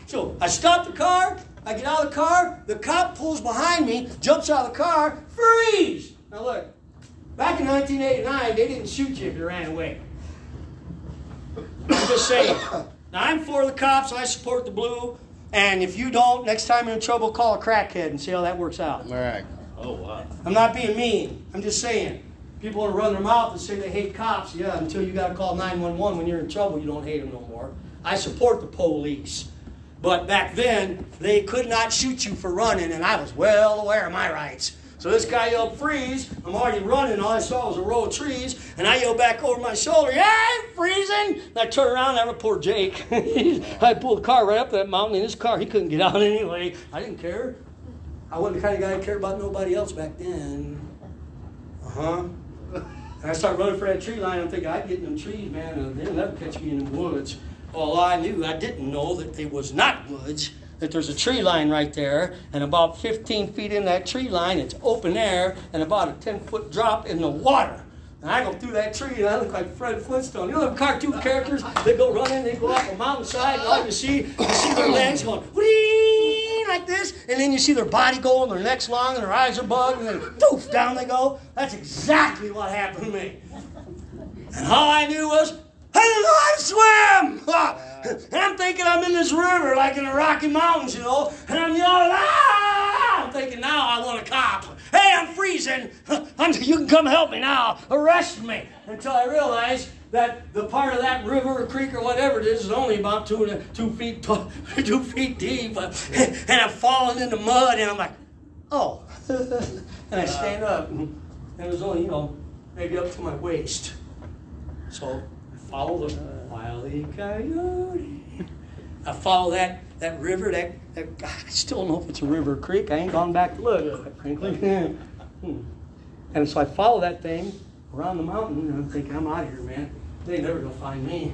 [SPEAKER 2] So I stop the car, I get out of the car, the cop pulls behind me, jumps out of the car, freeze! Now look, back in 1989, they didn't shoot you if you ran away. I'm just saying. Now I'm for the cops, I support the blue, and if you don't, next time you're in trouble, call a crackhead and see how that works out.
[SPEAKER 4] All right. Oh wow.
[SPEAKER 2] I'm not being mean. I'm just saying. People want to run their mouth and say they hate cops. Yeah, until you got to call 911 when you're in trouble, you don't hate them no more. I support the police. But back then, they could not shoot you for running, and I was well aware of my rights. So this guy yelled, freeze. I'm already running. All I saw was a row of trees, and I yelled back over my shoulder, yeah, I'm freezing. And I turned around, and I was poor Jake. I pulled the car right up that mountain in his car. He couldn't get out anyway. I didn't care. I wasn't the kind of guy that cared about nobody else back then. Uh huh. And I started running for that tree line. I'm thinking, I'd get in them trees, man, and they'll never catch me in the woods. All I knew, I didn't know that they was not woods, that there's a tree line right there, and about 15 feet in that tree line, it's open air, and about a 10 foot drop in the water. And I go through that tree, and I look like Fred Flintstone. You know them cartoon characters? They go running, they go up a mountainside, and all you see, you see their legs going, "Whee!" Like this, and then you see their body go and their neck's long, and their eyes are bugged, and then doof, down they go. That's exactly what happened to me. And all I knew was, I swim! And I'm thinking I'm in this river, like in the Rocky Mountains, you know, and I'm yelling, ah! I'm thinking, now I want a cop. Hey, I'm freezing. I'm, you can come help me now. Arrest me. Until I realized that the part of that river or creek or whatever it is is only about two, and a- two feet tall, two feet deep, and I'm falling in the mud, and I'm like, oh. and I stand up, and it was only, you know, maybe up to my waist. So I follow the wily coyote. I follow that, that river, that, that I still don't know if it's a river or creek. I ain't gone back to look, quite frankly. Hmm. and so I follow that thing around the mountain, and I'm thinking, I'm out of here, man. They never gonna find me.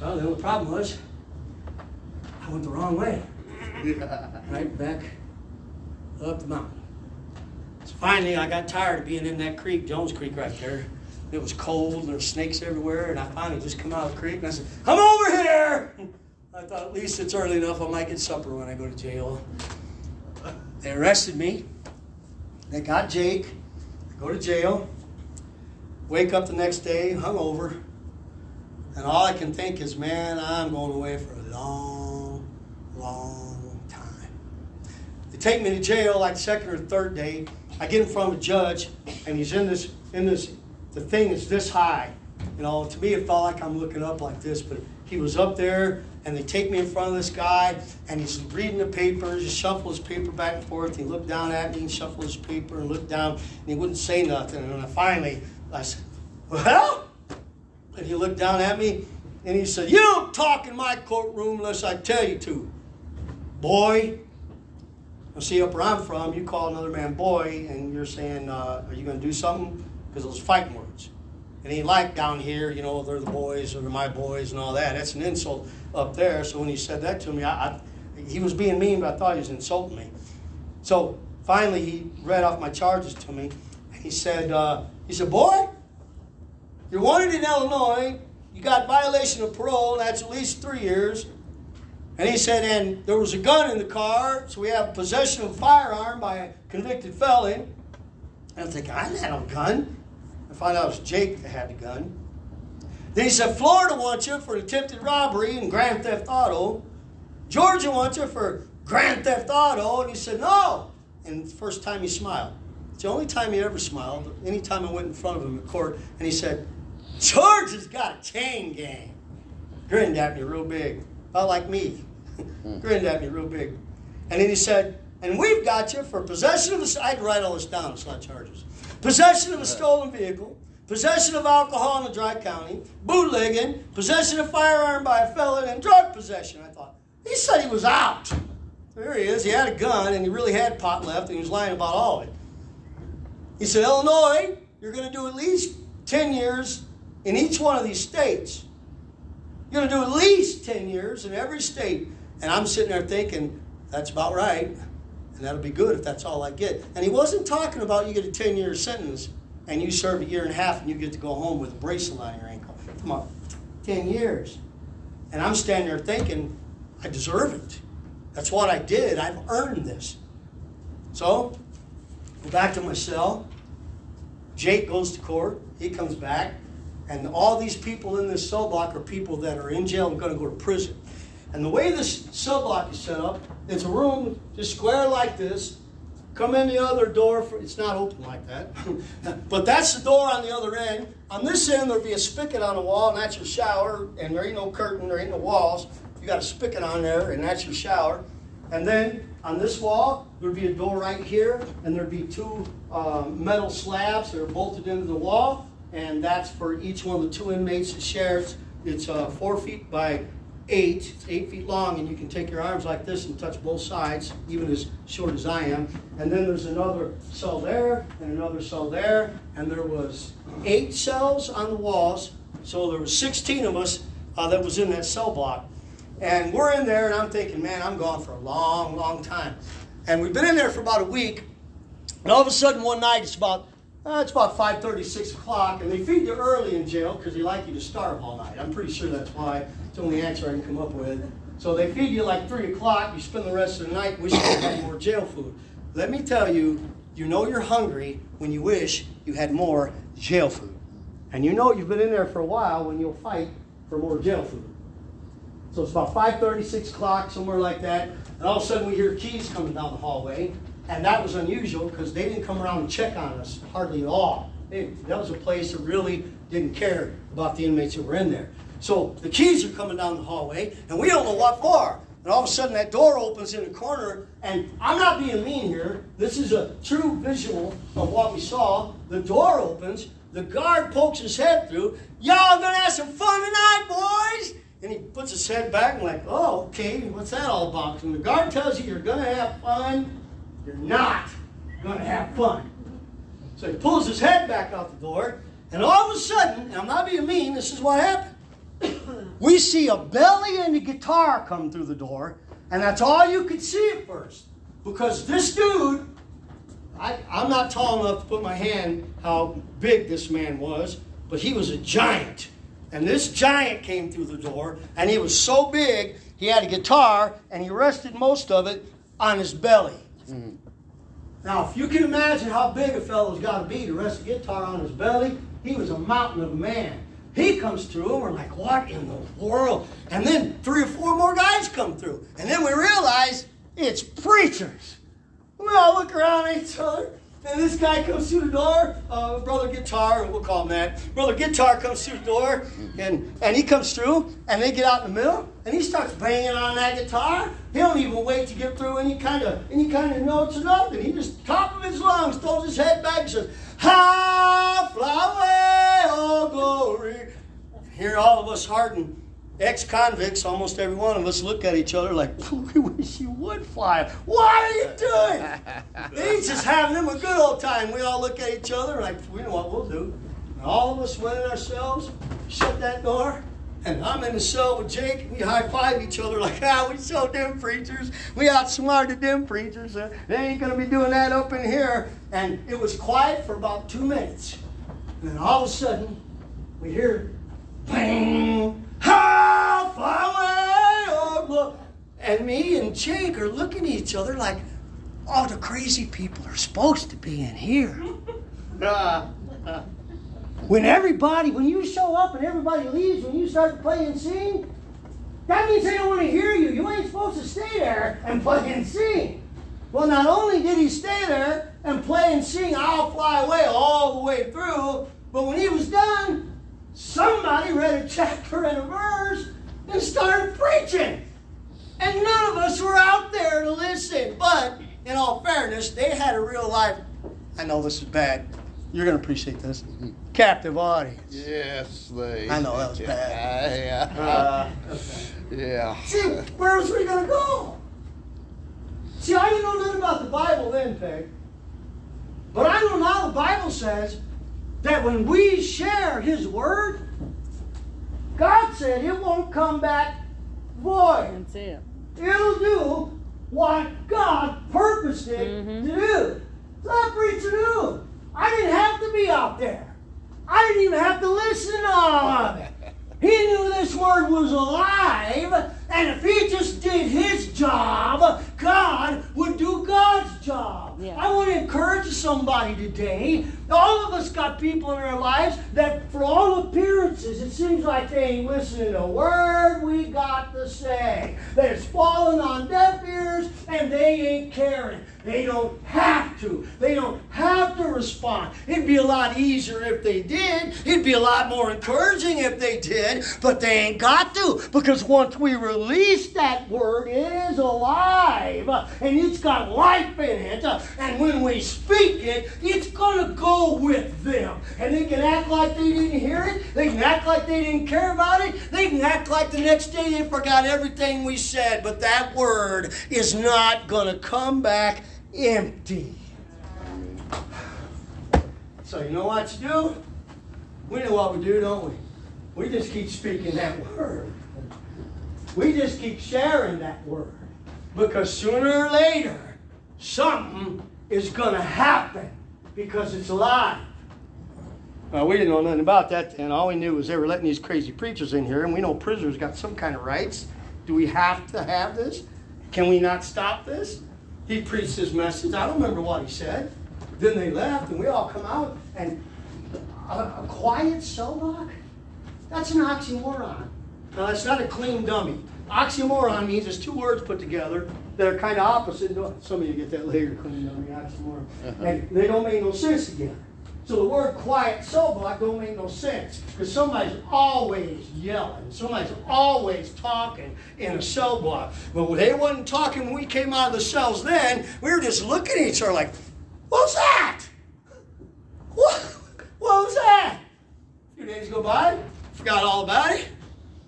[SPEAKER 2] Well, the only problem was I went the wrong way. Right back up the mountain. So finally, I got tired of being in that creek, Jones Creek, right there. It was cold, and there were snakes everywhere, and I finally just come out of the creek and I said, "I'm over here." I thought at least it's early enough. I might get supper when I go to jail. They arrested me. They got Jake. I go to jail. Wake up the next day, hungover, and all I can think is, man, I'm going away for a long, long time. They take me to jail like second or third day. I get in front of a judge, and he's in this in this. The thing is this high. You know, to me it felt like I'm looking up like this, but he was up there, and they take me in front of this guy, and he's reading the papers. He shuffles his paper back and forth. He looked down at me, and shuffled his paper, and looked down, and he wouldn't say nothing. And then finally, I said, "Well," and he looked down at me, and he said, "You don't talk in my courtroom unless I tell you to, boy." Now, see, up where I'm from, you call another man boy, and you're saying, uh, "Are you going to do something?" Because those fighting words. It ain't like down here, you know, they're the boys or they're my boys and all that. That's an insult up there. So when he said that to me, I, I, he was being mean, but I thought he was insulting me. So finally, he read off my charges to me, and he said, uh, "He said, boy, you're wanted in Illinois. You got violation of parole. That's at least three years." And he said, and there was a gun in the car, so we have possession of a firearm by a convicted felon. And I'm thinking, I have no gun. I found out it was Jake that had the gun. Then he said, Florida wants you for attempted robbery and grand theft auto. Georgia wants you for Grand Theft Auto. And he said, No. And the first time he smiled. It's the only time he ever smiled. Anytime I went in front of him in court, and he said, Georgia's got a chain gang. Grinned at me real big. About like me. Hmm. Grinned at me real big. And then he said, And we've got you for possession of a. I had to write all this down, it's not charges. Possession of a stolen vehicle, possession of alcohol in a dry county, bootlegging, possession of firearm by a felon, and drug possession. I thought, he said he was out. There he is. He had a gun and he really had pot left and he was lying about all of it. He said, Illinois, you're going to do at least 10 years in each one of these states. You're going to do at least 10 years in every state. And I'm sitting there thinking, that's about right. And that'll be good if that's all I get. And he wasn't talking about you get a 10 year sentence and you serve a year and a half and you get to go home with a bracelet on your ankle. Come on, 10 years. And I'm standing there thinking, I deserve it. That's what I did. I've earned this. So, go back to my cell. Jake goes to court. He comes back. And all these people in this cell block are people that are in jail and going to go to prison. And the way this cell block is set up, it's a room just square like this. Come in the other door. For, it's not open like that. but that's the door on the other end. On this end, there'll be a spigot on the wall, and that's your shower. And there ain't no curtain, there ain't no walls. You got a spigot on there, and that's your shower. And then on this wall, there'd be a door right here, and there'd be two uh, metal slabs that are bolted into the wall, and that's for each one of the two inmates to share. It's uh, four feet by eight. It's eight feet long, and you can take your arms like this and touch both sides, even as short as I am. And then there's another cell there, and another cell there, and there was eight cells on the walls. So there was 16 of us uh, that was in that cell block. And we're in there, and I'm thinking, man, I'm gone for a long, long time. And we've been in there for about a week. And all of a sudden, one night, it's about uh, it's about 5.30, 6 o'clock, and they feed you early in jail because they like you to starve all night. I'm pretty sure that's why. It's the only answer I can come up with. So they feed you like 3 o'clock. You spend the rest of the night wishing you had more jail food. Let me tell you, you know you're hungry when you wish you had more jail food. And you know you've been in there for a while when you'll fight for more jail food. So it's about 5.30, 6 o'clock, somewhere like that. And all of a sudden we hear keys coming down the hallway. And that was unusual because they didn't come around and check on us hardly at all. They, that was a place that really didn't care about the inmates that were in there. So the keys are coming down the hallway, and we don't know what for. And all of a sudden, that door opens in the corner, and I'm not being mean here. This is a true visual of what we saw. The door opens, the guard pokes his head through. Y'all gonna have some fun tonight, boys? And he puts his head back and like, oh, okay, what's that all about? And the guard tells you you're gonna have fun, you're not gonna have fun. So he pulls his head back out the door, and all of a sudden, and I'm not being mean, this is what happened. we see a belly and a guitar come through the door, and that's all you could see at first. Because this dude, I, I'm not tall enough to put my hand how big this man was, but he was a giant. And this giant came through the door, and he was so big, he had a guitar, and he rested most of it on his belly. Mm. Now, if you can imagine how big a fellow's got to be to rest a guitar on his belly, he was a mountain of a man. He comes through, and we're like, what in the world? And then three or four more guys come through. And then we realize it's preachers. We all look around at each other, and this guy comes through the door, uh, Brother Guitar, we'll call him that. Brother Guitar comes through the door, and, and he comes through, and they get out in the middle, and he starts banging on that guitar. He don't even wait to get through any kind of any kind of notes or nothing. He just top of his lungs throws his head back and says, "Ha, fly away, oh glory." Here, all of us hardened ex-convicts, almost every one of us look at each other like, we wish you would fly. What are you doing? He's just having them a good old time. We all look at each other like, we know what we'll do. And all of us went in ourselves, shut that door, and I'm in the cell with Jake. and We high five each other like, ah, we so them preachers. We outsmarted them preachers. Uh, they ain't going to be doing that up in here. And it was quiet for about two minutes. And then all of a sudden, we hear bang, how far away, oh, and me and Jake are looking at each other like, all the crazy people are supposed to be in here. when everybody, when you show up and everybody leaves, when you start playing sing, That means they don't want to hear you. You ain't supposed to stay there and play and sing. Well, not only did he stay there and play and sing I'll Fly Away all the way through, but when he was done, somebody read a chapter and a verse and started preaching. And none of us were out there to listen. But in all fairness, they had a real life. I know this is bad. You're going to appreciate this. Captive audience.
[SPEAKER 3] Yes, they.
[SPEAKER 2] I know that was
[SPEAKER 3] bad. Yeah.
[SPEAKER 2] Uh,
[SPEAKER 3] yeah.
[SPEAKER 2] see, where was we going to go? See, I didn't know nothing about the Bible then, Peg. But I know now the Bible says that when we share His Word, God said it won't come back void.
[SPEAKER 5] That's it.
[SPEAKER 2] It'll do what God purposed it
[SPEAKER 5] Mhm.
[SPEAKER 2] to do. So that preacher knew. I didn't have to be out there. I didn't even have to listen to all of it. He knew this word was alive, and if he just did his job, God would do God's job.
[SPEAKER 5] Yeah.
[SPEAKER 2] I want to encourage somebody today. All of us got people in our lives that, for all appearances, it seems like they ain't listening to a word we got to say. That it's falling on deaf ears, and they ain't caring. They don't have to. They don't have to respond. It'd be a lot easier if they did. It'd be a lot more encouraging if they did, but they ain't got to because once we release that word, it is alive and it's got life in it. And when we speak it, it's going to go with them. And they can act like they didn't hear it. They can act like they didn't care about it. They can act like the next day they forgot everything we said. But that word is not going to come back empty. So you know what to do? We know what we do, don't we? We just keep speaking that word. We just keep sharing that word. Because sooner or later, something is going to happen because it's alive. Well, we didn't know nothing about that and All we knew was they were letting these crazy preachers in here, and we know prisoners got some kind of rights. Do we have to have this? Can we not stop this? He preached his message. I don't remember what he said. Then they left, and we all come out, and a, a quiet cell block? That's an oxymoron. Now, that's not a clean dummy. Oxymoron means it's two words put together that are kind of opposite. Some of you get that later, clean dummy, oxymoron. Uh-huh. And they don't make no sense together. So the word quiet cell block don't make no sense because somebody's always yelling. Somebody's always talking in a cell block. But they wasn't talking when we came out of the cells then. We were just looking at each other like, what's that? What, what was that? A few days go by, forgot all about it.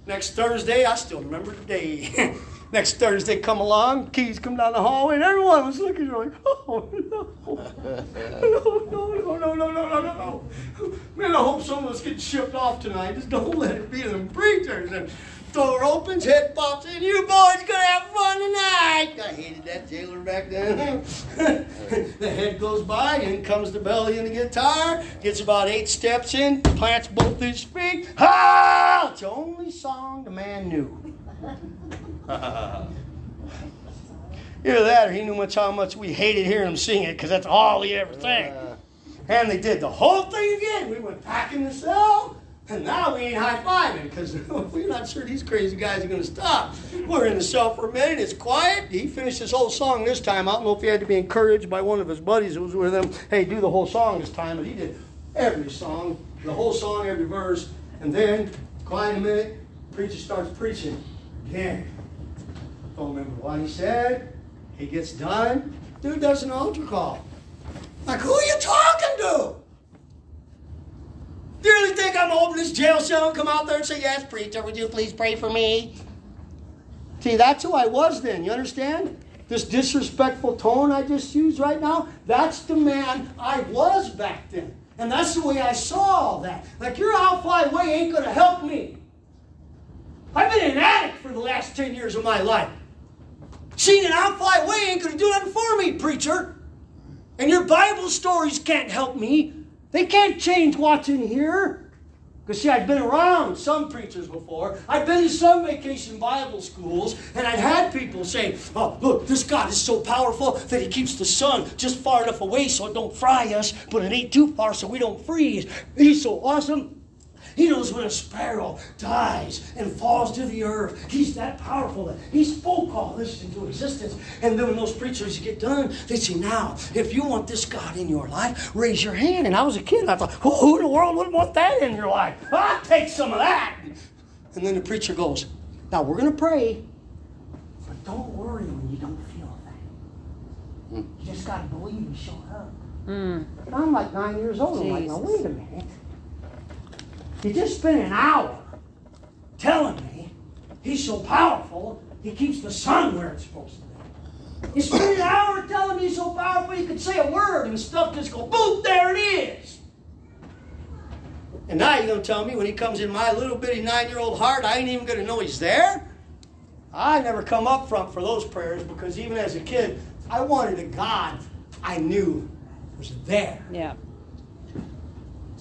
[SPEAKER 2] Next Thursday, I still remember the day. Next Thursday, come along, keys come down the hallway, and everyone was looking like, oh no. No, no, no, no, no, no, no, no. Man, I hope some of us get shipped off tonight. Just don't let it be them preachers. And door opens, head pops in, you boys gonna have fun tonight. I hated that jailer back then. the head goes by, in comes the belly and the guitar, gets about eight steps in, plants both his feet. Ha! It's the only song the man knew. Either that or he knew much how much we hated hearing him sing it because that's all he ever sang. Uh. And they did the whole thing again. We went back in the cell, and now we ain't high fiving because we're not sure these crazy guys are going to stop. We're in the cell for a minute. It's quiet. He finished his whole song this time. I don't know if he had to be encouraged by one of his buddies who was with him. Hey, do the whole song this time. But he did every song, the whole song, every verse. And then, quiet a minute, preacher starts preaching again. Don't remember what he said. He gets done. Dude does an altar call. Like, who are you talking to? Do you really think I'm gonna open this jail cell and come out there and say, Yes, preacher, would you please pray for me? See, that's who I was then. You understand? This disrespectful tone I just used right now, that's the man I was back then. And that's the way I saw all that. Like, your I'll fly away ain't going to help me. I've been an addict for the last 10 years of my life. Seeing an I'll fly away ain't going to do nothing for me, preacher. And your Bible stories can't help me. They can't change what's in here. Because, see, I've been around some preachers before. I've been to some vacation Bible schools, and I've had people say, Oh, look, this God is so powerful that He keeps the sun just far enough away so it don't fry us, but it ain't too far so we don't freeze. He's so awesome.
[SPEAKER 6] He knows when a sparrow dies and falls to the earth. He's that powerful that he spoke all this into existence. And then when those preachers get done, they say, Now, if you want this God in your life, raise your hand. And I was a kid, I thought, Who in the world would want that in your life? I'll take some of that. And then the preacher goes, Now we're going to pray, but don't worry when you don't feel a thing. You just got to believe He's showing up.
[SPEAKER 5] Mm.
[SPEAKER 2] I'm like nine years old. I'm like, now wait a minute. You just spent an hour telling me he's so powerful, he keeps the sun where it's supposed to be. He spent an hour telling me he's so powerful, he could say a word and stuff just go, boom, there it is. And now you're going to tell me when he comes in my little bitty nine year old heart, I ain't even going to know he's there? I never come up front for those prayers because even as a kid, I wanted a God I knew was there.
[SPEAKER 5] Yeah.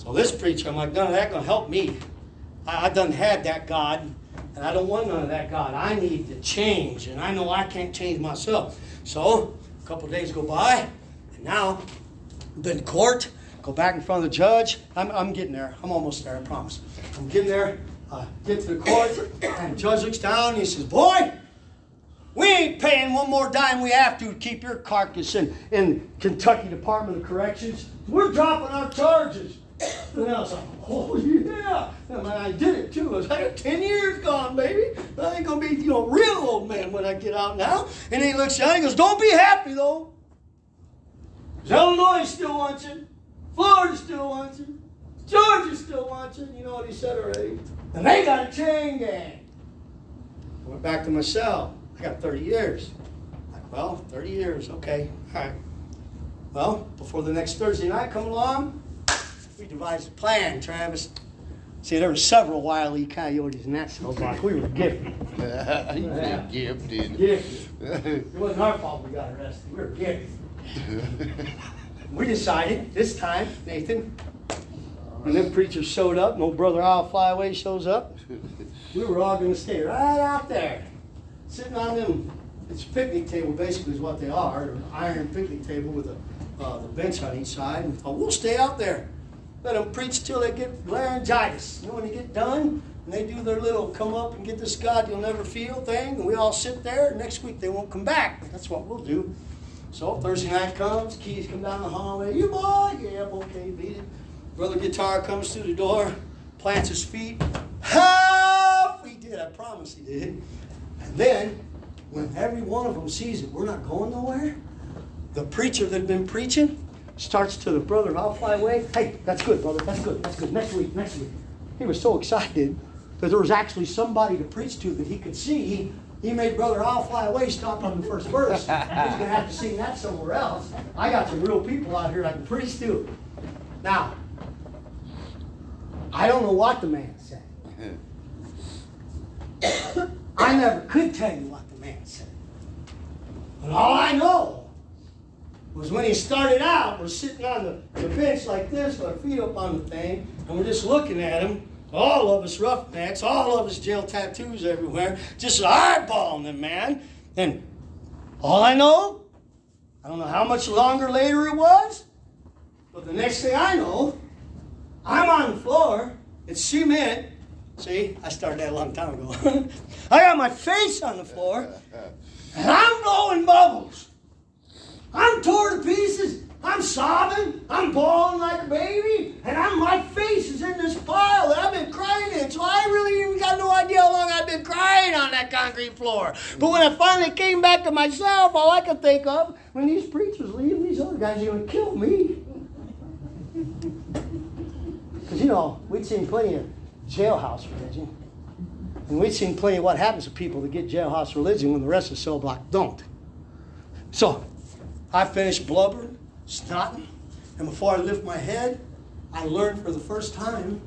[SPEAKER 2] So this preacher, I'm like, none of that gonna help me. I, I done had that God, and I don't want none of that God. I need to change, and I know I can't change myself. So a couple days go by, and now I've been court. Go back in front of the judge. I'm, I'm getting there. I'm almost there. I promise. I'm getting there. Uh, get to the court, and the judge looks down and he says, "Boy, we ain't paying one more dime we have to to keep your carcass in, in Kentucky Department of Corrections. We're dropping our charges. And I was like, oh yeah. And I did it too. I was like, 10 years gone, baby. I ain't gonna be, you know, real old man when I get out now. And he looks down and goes, don't be happy though. Illinois still wants you. Florida still wants you. Georgia still wants you. You know what he said already. And they got a chain gang. I went back to my cell. I got 30 years. Like, well, 30 years, okay, all right. Well, before the next Thursday night come along, we devised a plan, Travis. See, there were several wily coyotes in that cell block. We were gifted.
[SPEAKER 3] Gifted.
[SPEAKER 2] Gifted. It wasn't our fault we got arrested. We were gifted. We decided this time, Nathan, when them preachers showed up, no brother I'll fly away shows up, we were all going to stay right out there, sitting on them. It's a picnic table, basically, is what they are. An iron picnic table with a uh, the bench on each side. And thought, we'll stay out there. Let them preach till they get laryngitis. Know, when they get done, and they do their little come up and get this God you'll never feel thing, and we all sit there. Next week they won't come back. That's what we'll do. So Thursday night comes, keys come down the hallway. You boy, yeah, okay, beat it. Brother guitar comes through the door, plants his feet. Half he did, I promise he did. And then, when every one of them sees that we're not going nowhere, the preacher that had been preaching starts to the brother, I'll fly away. Hey, that's good, brother, that's good, that's good. Next week, next week. He was so excited that there was actually somebody to preach to that he could see. He, made Brother I'll Fly Away stop on the first verse. He's going to have to sing that somewhere else. I got some real people out here I can preach to. Now, I don't know what the man said. I never could tell you what the man said. But all I know was when he started out, we're sitting on the, the bench like this, with our feet up on the thing, and we're just looking at him. All of us roughnecks, all of us jail tattoos everywhere, just eyeballing them, man. And all I know, I don't know how much longer later it was, but the next thing I know, I'm on the floor. It's cement. See, I started that a long time ago. I got my face on the floor, and I'm blowing bubbles. I'm torn to pieces. I'm sobbing. I'm bawling like a baby, and I'm my face is in this pile that I've been crying in. So I really even got no idea how long I've been crying on that concrete floor. But when I finally came back to myself, all I could think of when these preachers leave, these other guys are going to kill me. Because you know we'd seen plenty of jailhouse religion, and we've seen plenty of what happens to people that get jailhouse religion when the rest of the cell block don't. So I finished blubbering, snotting, and before I lift my head, I learned for the first time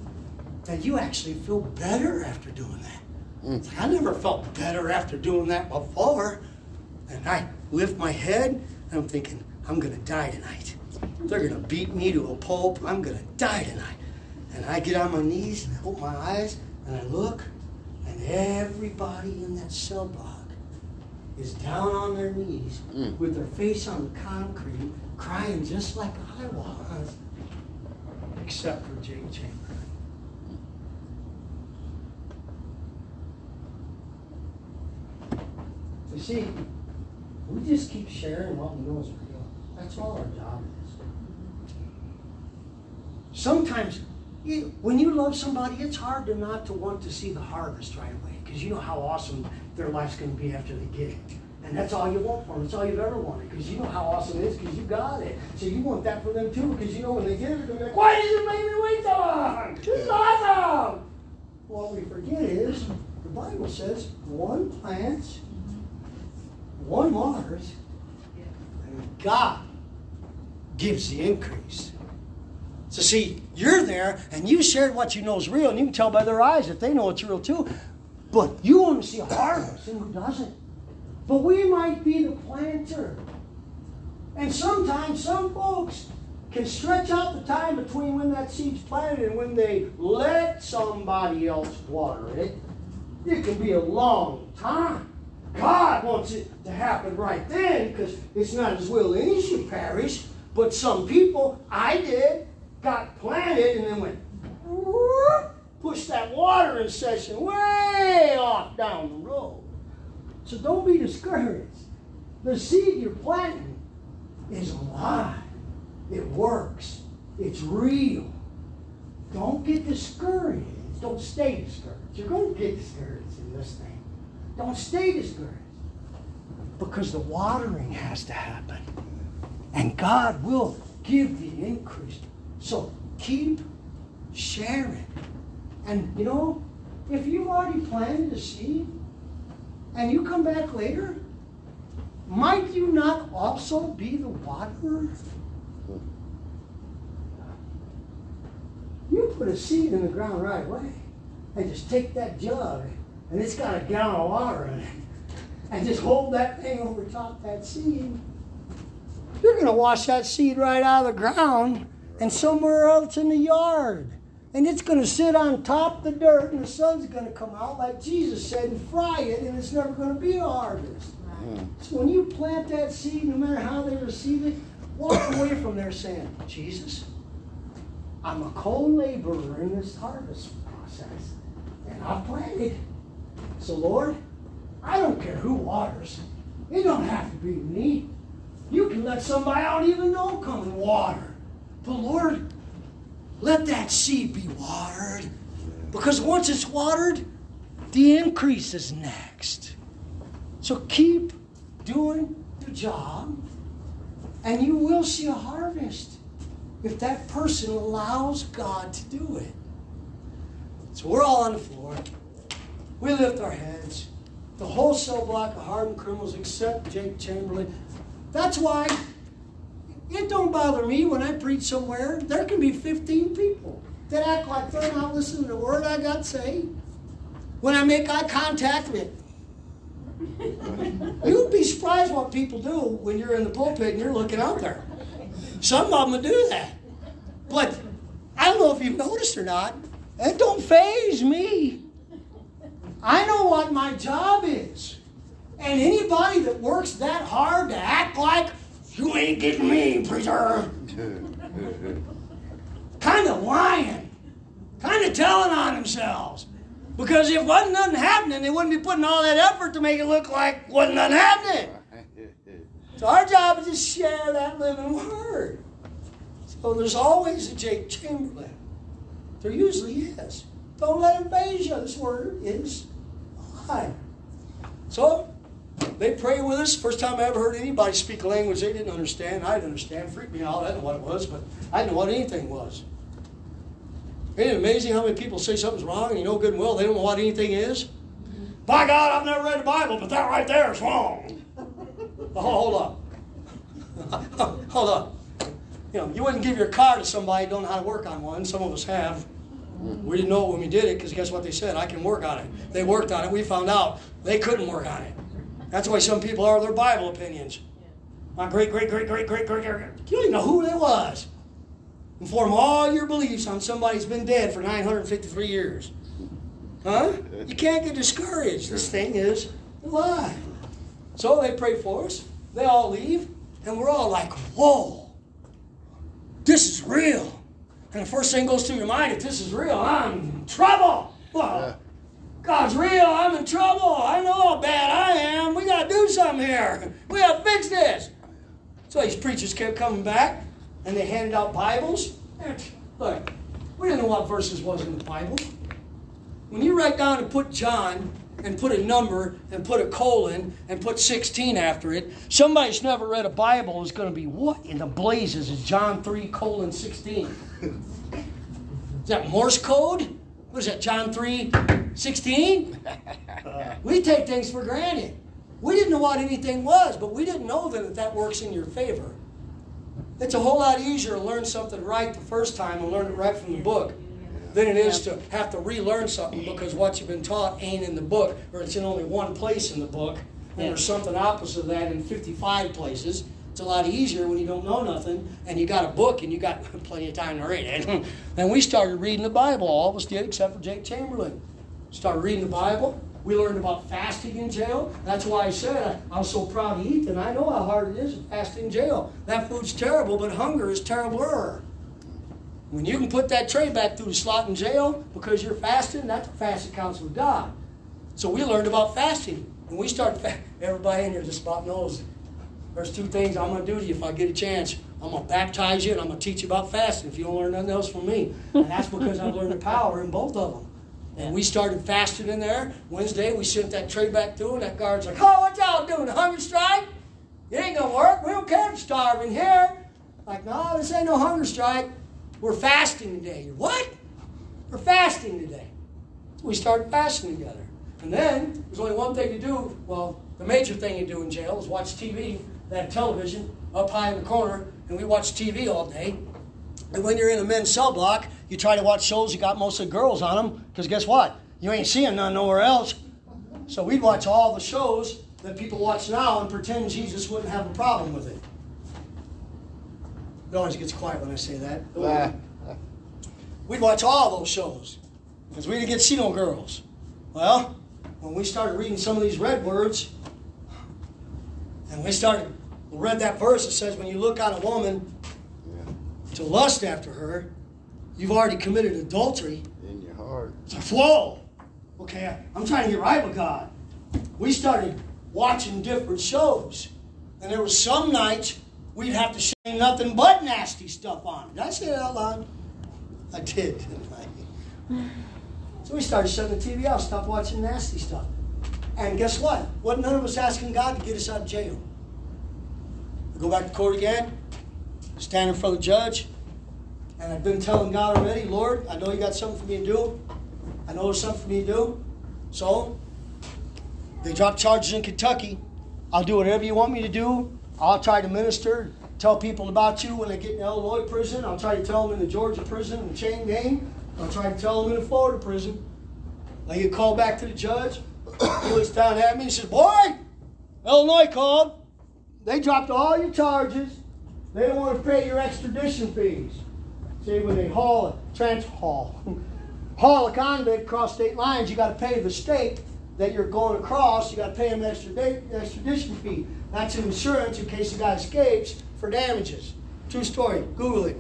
[SPEAKER 2] that you actually feel better after doing that. Hmm. Like, I never felt better after doing that before. And I lift my head, and I'm thinking, I'm going to die tonight. They're going to beat me to a pulp. I'm going to die tonight. And I get on my knees, and I open my eyes, and I look, and everybody in that cell block is down on their knees mm. with their face on the concrete, crying just like I was, except for Jake Chamberlain. You see, we just keep sharing what we know is real. That's all our job is. Sometimes, when you love somebody, it's hard to not to want to see the harvest right away because you know how awesome their life's going to be after they get it. And that's all you want for them. That's all you've ever wanted because you know how awesome it is because you got it. So you want that for them too because you know when they get it, they're going to be like, why did you make me wait so long? This is awesome. What we forget is the Bible says one plants, one waters, and God gives the increase. So see, you're there and you shared what you know is real, and you can tell by their eyes that they know it's real too. But you want to see a harvest, and who doesn't? But we might be the planter. And sometimes some folks can stretch out the time between when that seed's planted and when they let somebody else water it. It can be a long time. God wants it to happen right then because it's not His will any should perish. But some people, I did, got planted and then went, push that watering session way off down the road. So don't be discouraged. The seed you're planting is alive. It works. It's real. Don't get discouraged. Don't stay discouraged. You're going to get discouraged in this thing. Don't stay discouraged. Because the watering has to happen. And God will give the increase. So keep sharing. And you know, if you've already planted a seed and you come back later, might you not also be the waterer? You put a seed in the ground right away and just take that jug and it's got a gallon of water in it and just hold that thing over top that seed. You're going to wash that seed right out of the ground and somewhere else in the yard. And it's going to sit on top of the dirt, and the sun's going to come out, like Jesus said, and fry it, and it's never going to be a harvest. Right. So when you plant that seed, no matter how they receive it, walk away from there saying, Jesus, I'm a co laborer in this harvest process, and I've planted. So, Lord, I don't care who waters. It don't have to be me. You can let somebody I don't even know come and water. But Lord, let that seed be watered. Because once it's watered, the increase is next. So keep doing the job, and you will see a harvest if that person allows God to do it. So we're all on the floor. We lift our heads. The whole cell block of hardened criminals except Jake Chamberlain. That's why it don't bother me when I preach somewhere. There can be 15 people that act like they're not listening to the word I got to say. When I make eye contact with You'd be surprised what people do when you're in the pulpit and you're looking out there. Some of them do that. But I don't know if you've noticed or not, it don't faze me. I know what my job is. And anybody that works that hard to act like you ain't getting me, preacher. kind of lying. Kind of telling on themselves. Because if wasn't nothing happening, they wouldn't be putting all that effort to make it look like wasn't nothing happening. So our job is to share that living word. So there's always a Jake Chamberlain. There usually is. Don't let it faze you. This word is alive. So they pray with us. First time I ever heard anybody speak a language they didn't understand. I didn't understand. Freaked me out. I didn't know what it was, but I didn't know what anything was. Isn't it amazing how many people say something's wrong and you know good and well they don't know what anything is? By God, I've never read the Bible, but that right there is wrong. Oh, hold on. hold on. You know, you wouldn't give your car to somebody who don't know how to work on one. Some of us have. We didn't know it when we did it because guess what they said? I can work on it. They worked on it. We found out they couldn't work on it. That's why some people are their Bible opinions. My great, great, great, great, great, great, great. You don't even know who it was. And form all your beliefs on somebody who's been dead for 953 years. Huh? You can't get discouraged. This thing is alive. So they pray for us. They all leave. And we're all like, whoa, this is real. And the first thing goes through your mind, if this is real, I'm in trouble. Well, God's real. I'm in trouble. I know how bad I am. We got to do something here. We got to fix this. So these preachers kept coming back, and they handed out Bibles. Look, we didn't know what verses was in the Bible. When you write down and put John and put a number and put a colon and put 16 after it, somebody who's never read a Bible is going to be, what in the blazes is John 3 colon 16? Is that Morse code? What is that, John 3 16? Uh. we take things for granted. We didn't know what anything was, but we didn't know that that works in your favor. It's a whole lot easier to learn something right the first time and learn it right from the book than it is to have to relearn something because what you've been taught ain't in the book or it's in only one place in the book and there's something opposite of that in 55 places. It's a lot easier when you don't know nothing and you got a book and you got plenty of time to read it. and we started reading the Bible. All of us did except for Jake Chamberlain. Started reading the Bible. We learned about fasting in jail. That's why I said I, I was so proud to eat, and I know how hard it is to fast in jail. That food's terrible, but hunger is terribler. When you can put that tray back through the slot in jail because you're fasting, that's a fast counts with God. So we learned about fasting. And we started, fa- everybody in here just about knows there's two things I'm going to do to you if I get a chance. I'm going to baptize you and I'm going to teach you about fasting if you don't learn nothing else from me. And that's because I've learned the power in both of them. And we started fasting in there. Wednesday, we sent that tray back through, and that guard's like, Oh, what y'all doing? A hunger strike? It ain't going to work. We don't care if you're starving here. Like, no, this ain't no hunger strike. We're fasting today. What? We're fasting today. We started fasting together. And then there's only one thing to do. Well, the major thing you do in jail is watch TV. Have television up high in the corner, and we watch TV all day. And when you're in a men's cell block, you try to watch shows you got mostly girls on them, because guess what? You ain't seeing none nowhere else. So we'd watch all the shows that people watch now and pretend Jesus wouldn't have a problem with it. It always gets quiet when I say that. Ah. We'd watch all those shows because we didn't get to see no girls. Well, when we started reading some of these red words, and we started we read that verse that says, "When you look on a woman to lust after her, you've already committed adultery."
[SPEAKER 4] In your heart.
[SPEAKER 2] It's like, whoa. Okay, I'm trying to get right with God. We started watching different shows, and there was some nights we'd have to say nothing but nasty stuff on. Did I say that out loud? I did, didn't I? So we started shutting the TV off, stopped watching nasty stuff. And guess what? What none of us asking God to get us out of jail. Go back to court again, stand in front of the judge, and I've been telling God already, Lord, I know you got something for me to do. I know there's something for me to do. So they drop charges in Kentucky. I'll do whatever you want me to do. I'll try to minister, tell people about you when they get in Illinois prison. I'll try to tell them in the Georgia prison in chain gang. I'll try to tell them in the Florida prison. I get called back to the judge. He looks down at me and says, Boy, Illinois called. They dropped all your charges. They don't want to pay your extradition fees. See, when they haul, a trans haul, haul a convict across state lines, you got to pay the state that you're going across. You got to pay them an extradition fee. That's insurance in case the guy escapes for damages. True story. Google it.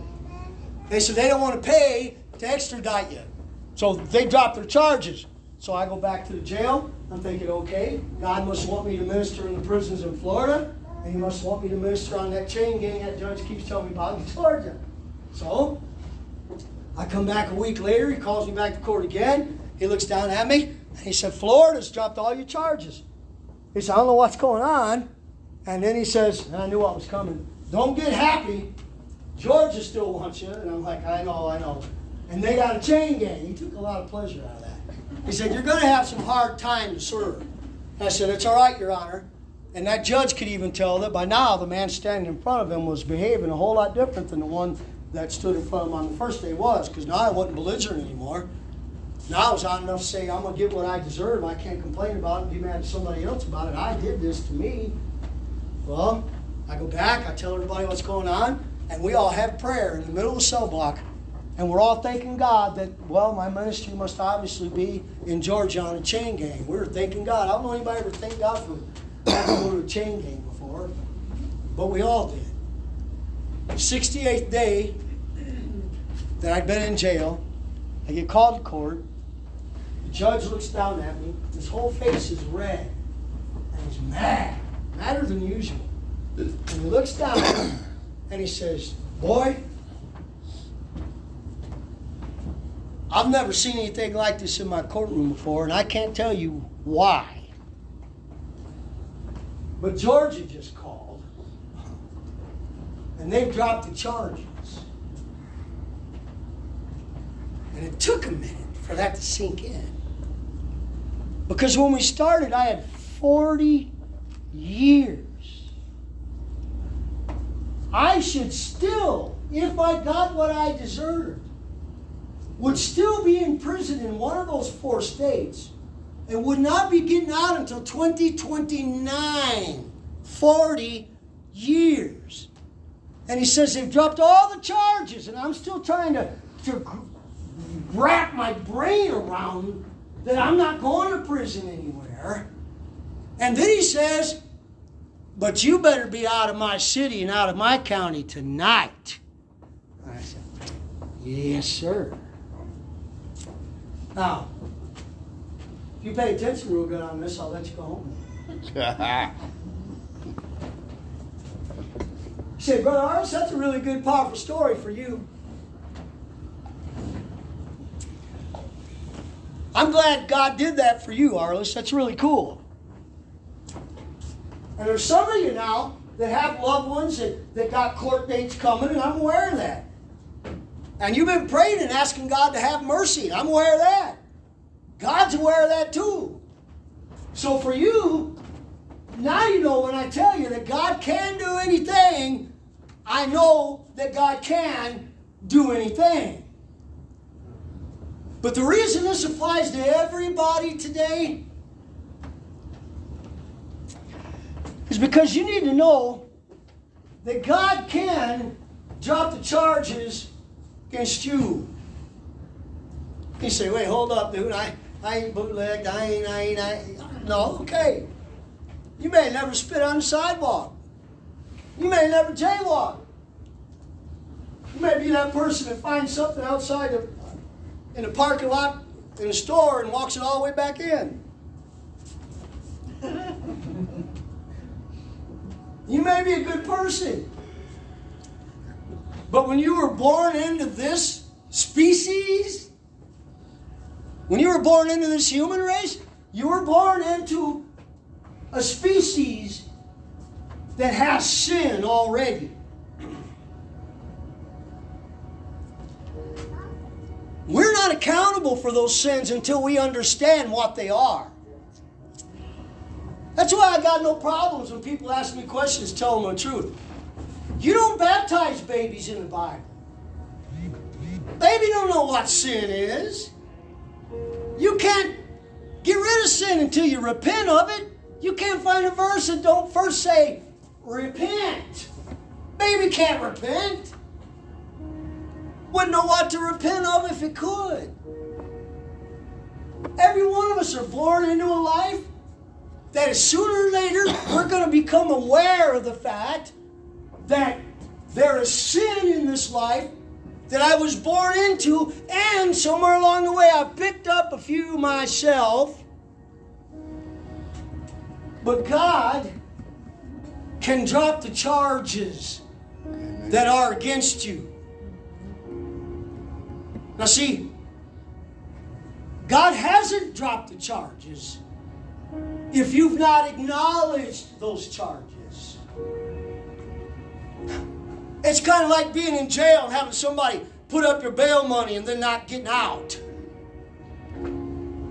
[SPEAKER 2] They said they don't want to pay to extradite you, so they dropped their charges. So I go back to the jail. I'm thinking, okay, God must want me to minister in the prisons in Florida, and He must want me to minister on that chain gang that judge keeps telling me about in Georgia. So I come back a week later. He calls me back to court again. He looks down at me and he said, Florida's dropped all your charges. He said, I don't know what's going on. And then he says, and I knew what was coming. Don't get happy. Georgia still wants you. And I'm like, I know, I know. And they got a chain gang. He took a lot of pleasure out of that. He said, You're going to have some hard time to serve. I said, It's all right, Your Honor. And that judge could even tell that by now the man standing in front of him was behaving a whole lot different than the one that stood in front of him on the first day was, because now I wasn't belligerent anymore. Now I was out enough to say, I'm going to get what I deserve. I can't complain about it, be mad at somebody else about it. I did this to me. Well, I go back, I tell everybody what's going on, and we all have prayer in the middle of the cell block. And we're all thanking God that, well, my ministry must obviously be in Georgia on a chain gang. We're thanking God. I don't know anybody ever thank God for to a chain gang before, but we all did. The 68th day that I'd been in jail, I get called to court. The judge looks down at me. His whole face is red, and he's mad. madder than usual. And he looks down at me and he says, Boy, I've never seen anything like this in my courtroom before, and I can't tell you why. But Georgia just called, and they've dropped the charges. And it took a minute for that to sink in. Because when we started, I had 40 years. I should still, if I got what I deserved, would still be in prison in one of those four states and would not be getting out until 2029. 40 years. And he says they've dropped all the charges, and I'm still trying to, to wrap my brain around that I'm not going to prison anywhere. And then he says, But you better be out of my city and out of my county tonight. I said, Yes, sir. Now, if you pay attention real good on this, I'll let you go home. say, Brother Arlis, that's a really good, powerful story for you. I'm glad God did that for you, Arlis. That's really cool. And there's some of you now that have loved ones that, that got court dates coming, and I'm aware of that. And you've been praying and asking God to have mercy, and I'm aware of that. God's aware of that too. So for you, now you know when I tell you that God can do anything, I know that God can do anything. But the reason this applies to everybody today is because you need to know that God can drop the charges against you. You say, wait, hold up, dude. I, I ain't bootlegged. I ain't, I ain't, I ain't. No, okay. You may never spit on the sidewalk. You may never jaywalk. You may be that person that finds something outside of in a parking lot in a store and walks it all the way back in. you may be a good person. But when you were born into this species, when you were born into this human race, you were born into a species that has sin already. We're not accountable for those sins until we understand what they are. That's why I got no problems when people ask me questions, tell them the truth. You don't baptize babies in the Bible. Baby don't know what sin is. You can't get rid of sin until you repent of it. You can't find a verse that don't first say, repent. Baby can't repent wouldn't know what to repent of if it could. Every one of us are born into a life that sooner or later we're going to become aware of the fact that there is sin in this life that I was born into, and somewhere along the way I picked up a few myself. But God can drop the charges that are against you. Now, see, God hasn't dropped the charges if you've not acknowledged those charges. It's kind of like being in jail and having somebody put up your bail money and then not getting out.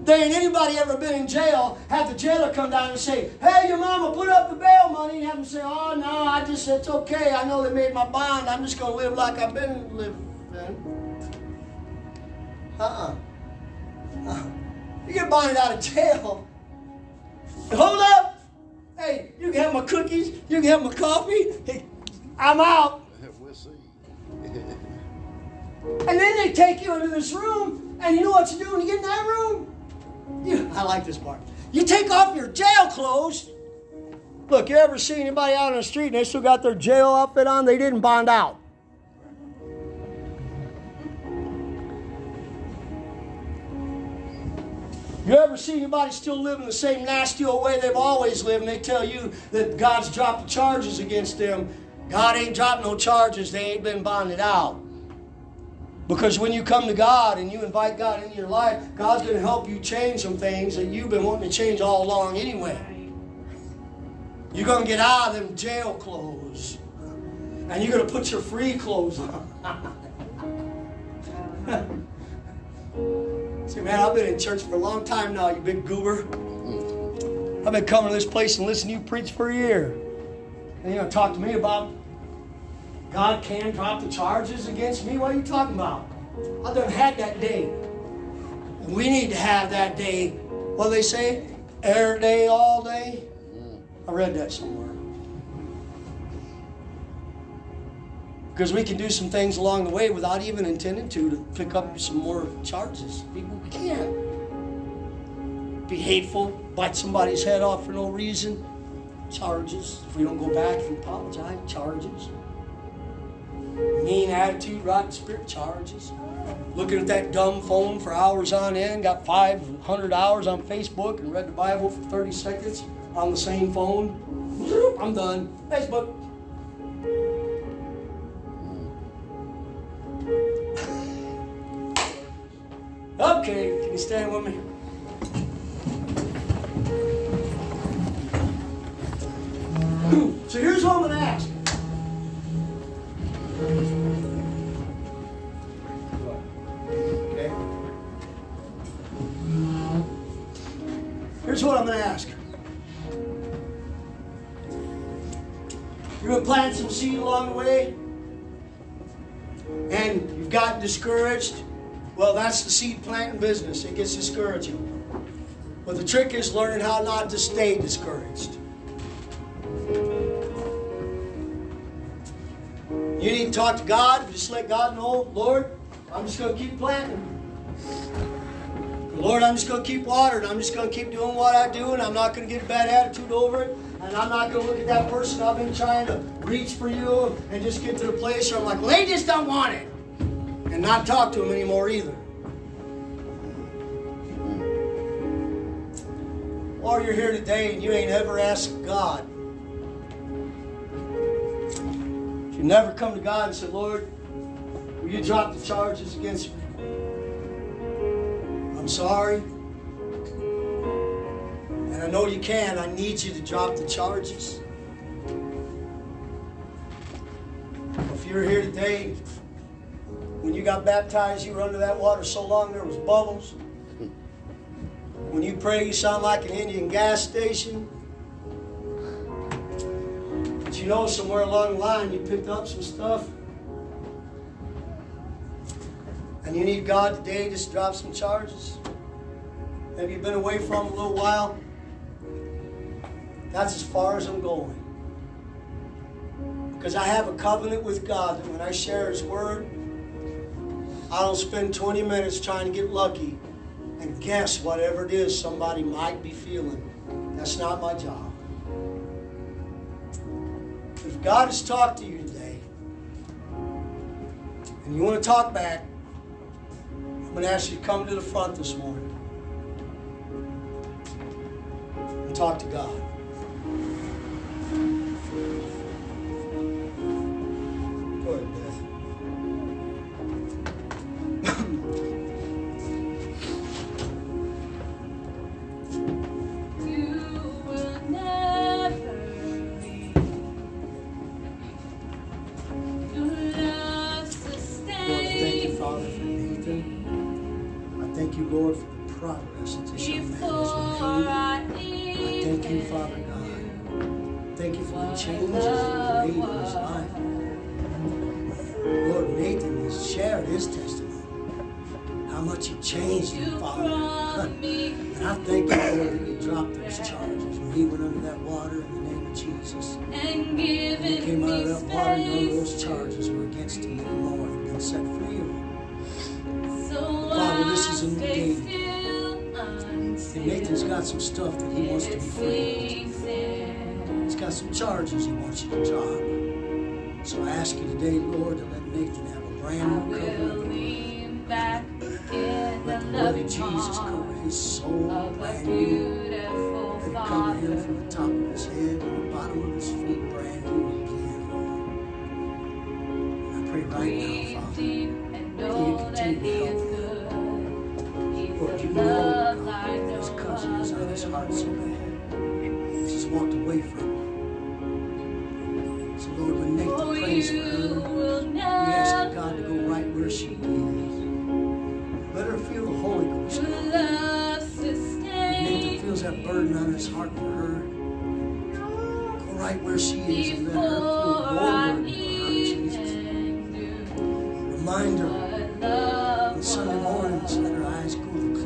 [SPEAKER 2] There ain't anybody ever been in jail, had the jailer come down and say, Hey, your mama put up the bail money, and have them say, Oh, no, I just, said it's okay. I know they made my bond. I'm just going to live like I've been living. Uh-uh. uh You get bonded out of jail. Hold up. Hey, you can have my cookies. You can have my coffee. Hey, I'm out. And then they take you into this room, and you know what you do when you get in that room? You, I like this part. You take off your jail clothes. Look, you ever see anybody out on the street and they still got their jail outfit on? They didn't bond out. You ever see anybody still living the same nasty old way they've always lived and they tell you that God's dropped charges against them? God ain't dropped no charges, they ain't been bonded out. Because when you come to God and you invite God into your life, God's going to help you change some things that you've been wanting to change all along anyway. You're going to get out of them jail clothes. And you're going to put your free clothes on. See, man, I've been in church for a long time now, you big goober. I've been coming to this place and listening to you preach for a year. And you know, talk to me about God can drop the charges against me. What are you talking about? I done had that day. We need to have that day. What do they say? Every day, all day. I read that somewhere. Because we can do some things along the way without even intending to, to pick up some more charges. We can't. Be hateful, bite somebody's head off for no reason. Charges. If we don't go back, and apologize, charges. Mean attitude, rotten spirit, charges. Looking at that dumb phone for hours on end, got 500 hours on Facebook and read the Bible for 30 seconds on the same phone. I'm done. Facebook. Okay, can you stand with me? so here's what I'm going to ask. Okay. Here's what I'm going to ask. You're going some seed along the way, and you've gotten discouraged well, that's the seed planting business. It gets discouraging. But the trick is learning how not to stay discouraged. You need to talk to God. Just let God know, Lord, I'm just going to keep planting. Lord, I'm just going to keep watering. I'm just going to keep doing what I do, and I'm not going to get a bad attitude over it. And I'm not going to look at that person I've been trying to reach for you and just get to the place where I'm like, well, they just don't want it and not talk to him anymore either. Or you're here today and you ain't ever asked God. Never come to God and say, Lord, will you drop the charges against me? I'm sorry. And I know you can. I need you to drop the charges. If you're here today when you got baptized, you were under that water so long there was bubbles. When you pray, you sound like an Indian gas station. You know, somewhere along the line, you picked up some stuff. And you need God today to drop some charges. Maybe you've been away from a little while. That's as far as I'm going. Because I have a covenant with God that when I share His Word, I don't spend 20 minutes trying to get lucky and guess whatever it is somebody might be feeling. That's not my job. God has talked to you today. And you want to talk back, I'm going to ask you to come to the front this morning. And talk to God. Lord, for the progress that this young man has
[SPEAKER 1] made. I thank you, Father God.
[SPEAKER 2] Thank you for the changes that you made in his life. Lord, Nathan has shared his testimony, how much you changed him, Father.
[SPEAKER 1] and
[SPEAKER 2] I thank you, Lord, that you dropped those charges when he went under that water in the name of Jesus.
[SPEAKER 1] And he came out of that water, none of those charges
[SPEAKER 2] were against him anymore. He'd been set free,
[SPEAKER 1] know this is a new day. And Nathan's
[SPEAKER 2] got some stuff that he wants to be free. He's got some charges he wants you to drop. So I ask you today, Lord, to let Nathan have a brand new cover. Let the blood of Jesus cover his soul brand new. Let it cover him from the top of his head to the bottom of his feet brand new again, Lord. And I pray right now, Father,
[SPEAKER 1] that
[SPEAKER 2] you continue to help
[SPEAKER 1] what
[SPEAKER 2] you know. His cousin is on his heart so bad. He just walked away from him. So Lord, when Nathan
[SPEAKER 1] oh,
[SPEAKER 2] prays for her, we ask God to go right where she is. Let her feel the Holy Ghost. Nathan feels that burden on his heart for her. Go right where she is and let her feel
[SPEAKER 1] the
[SPEAKER 2] Lord for her, Jesus. Remind her on Sunday mornings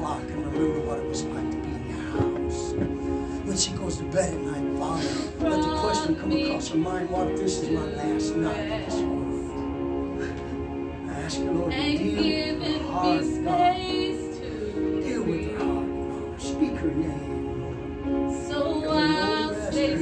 [SPEAKER 2] o'clock and remember what it was like to be in your house. When she goes to bed at night, Father, let the question come across her mind, what if this is my last night in this world? I ask you, Lord, to deal with her heart, God. Deal with her heart, Father. Speak her name, Lord.
[SPEAKER 1] So I'll stay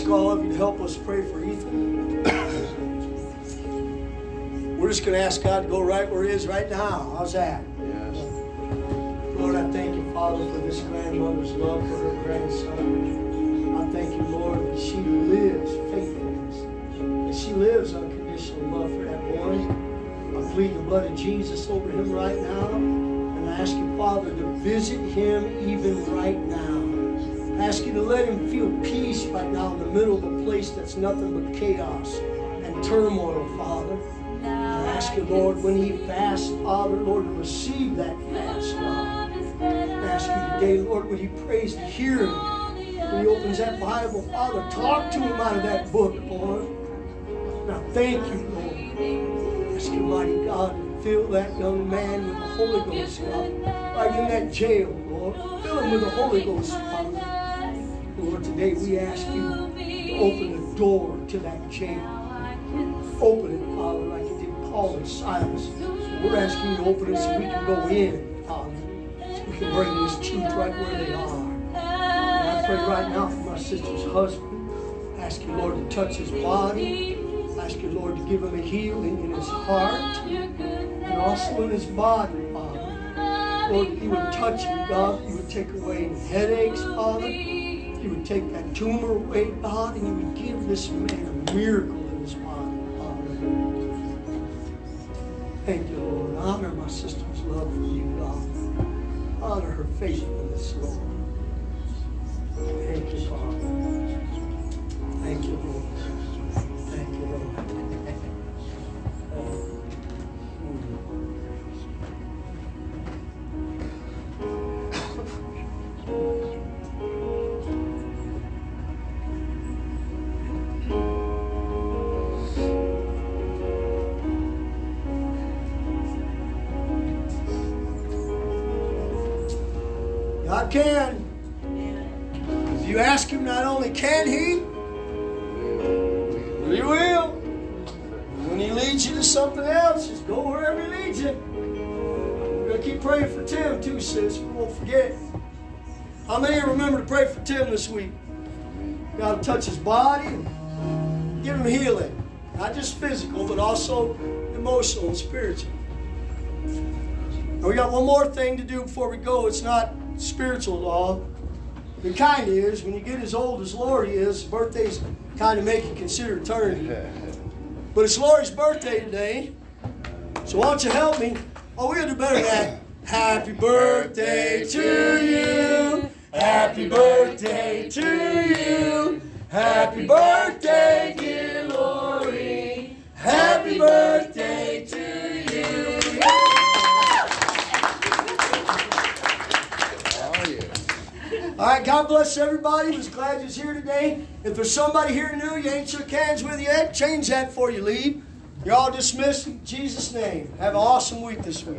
[SPEAKER 2] ask
[SPEAKER 1] all of
[SPEAKER 2] you to help us pray for Ethan. We're just going to ask God to go right where He is right now. How's that?
[SPEAKER 3] Yes.
[SPEAKER 2] Lord, I thank you, Father, for this grandmother's love for her grandson. I thank you, Lord, that she lives faithfulness, that she lives unconditional love for that boy. I plead the blood of Jesus over him right now, and I ask you, Father, to visit him even right now. Ask you to let him feel peace right now in the middle of a place that's nothing but chaos and turmoil, Father. I ask you, Lord, when he fasts, Father, Lord, to receive that fast, God. I ask you today, Lord, when he prays to hear him, when he opens that Bible, Father, talk to him out of that book, Lord. Now, thank you, Lord. I ask you, mighty God, to fill that young man with the Holy Ghost, God. Right in that jail, Lord. Fill him with the Holy Ghost, Father. Today we ask you to open the door to that jail. Open it, Father, like you did Paul and Silas. We're asking you to open it so we can go in, Father. So we can bring this truth right where they are. And I pray right now for my sister's husband. I ask you, Lord, to touch his body. I ask you, Lord, to give him a healing in his heart and also in his body, Father. Lord, you would touch him, God. You would take away headaches, Father. You would take that tumor away, God, and you would give this man a miracle in his body. Thank you, Lord. Honor my sister's love for you, God. Honor her faithfulness, Lord. Thank you, Father. Thank you, Lord. Thank you, Lord. Not just physical, but also emotional and spiritual. And we got one more thing to do before we go. It's not spiritual law. It kind of is. When you get as old as Lori is, birthdays kind of make you consider eternity. But it's Lori's birthday today. So why don't you help me? Oh, we're to do better than that. Happy birthday to you. Happy birthday to you. Happy birthday, dear Lori. Happy birthday to you.
[SPEAKER 3] Oh, yeah.
[SPEAKER 2] All right, God bless everybody. Was glad you was here today. If there's somebody here new you ain't shook hands with yet, change that before you leave. You're all dismissed in Jesus' name. Have an awesome week this week.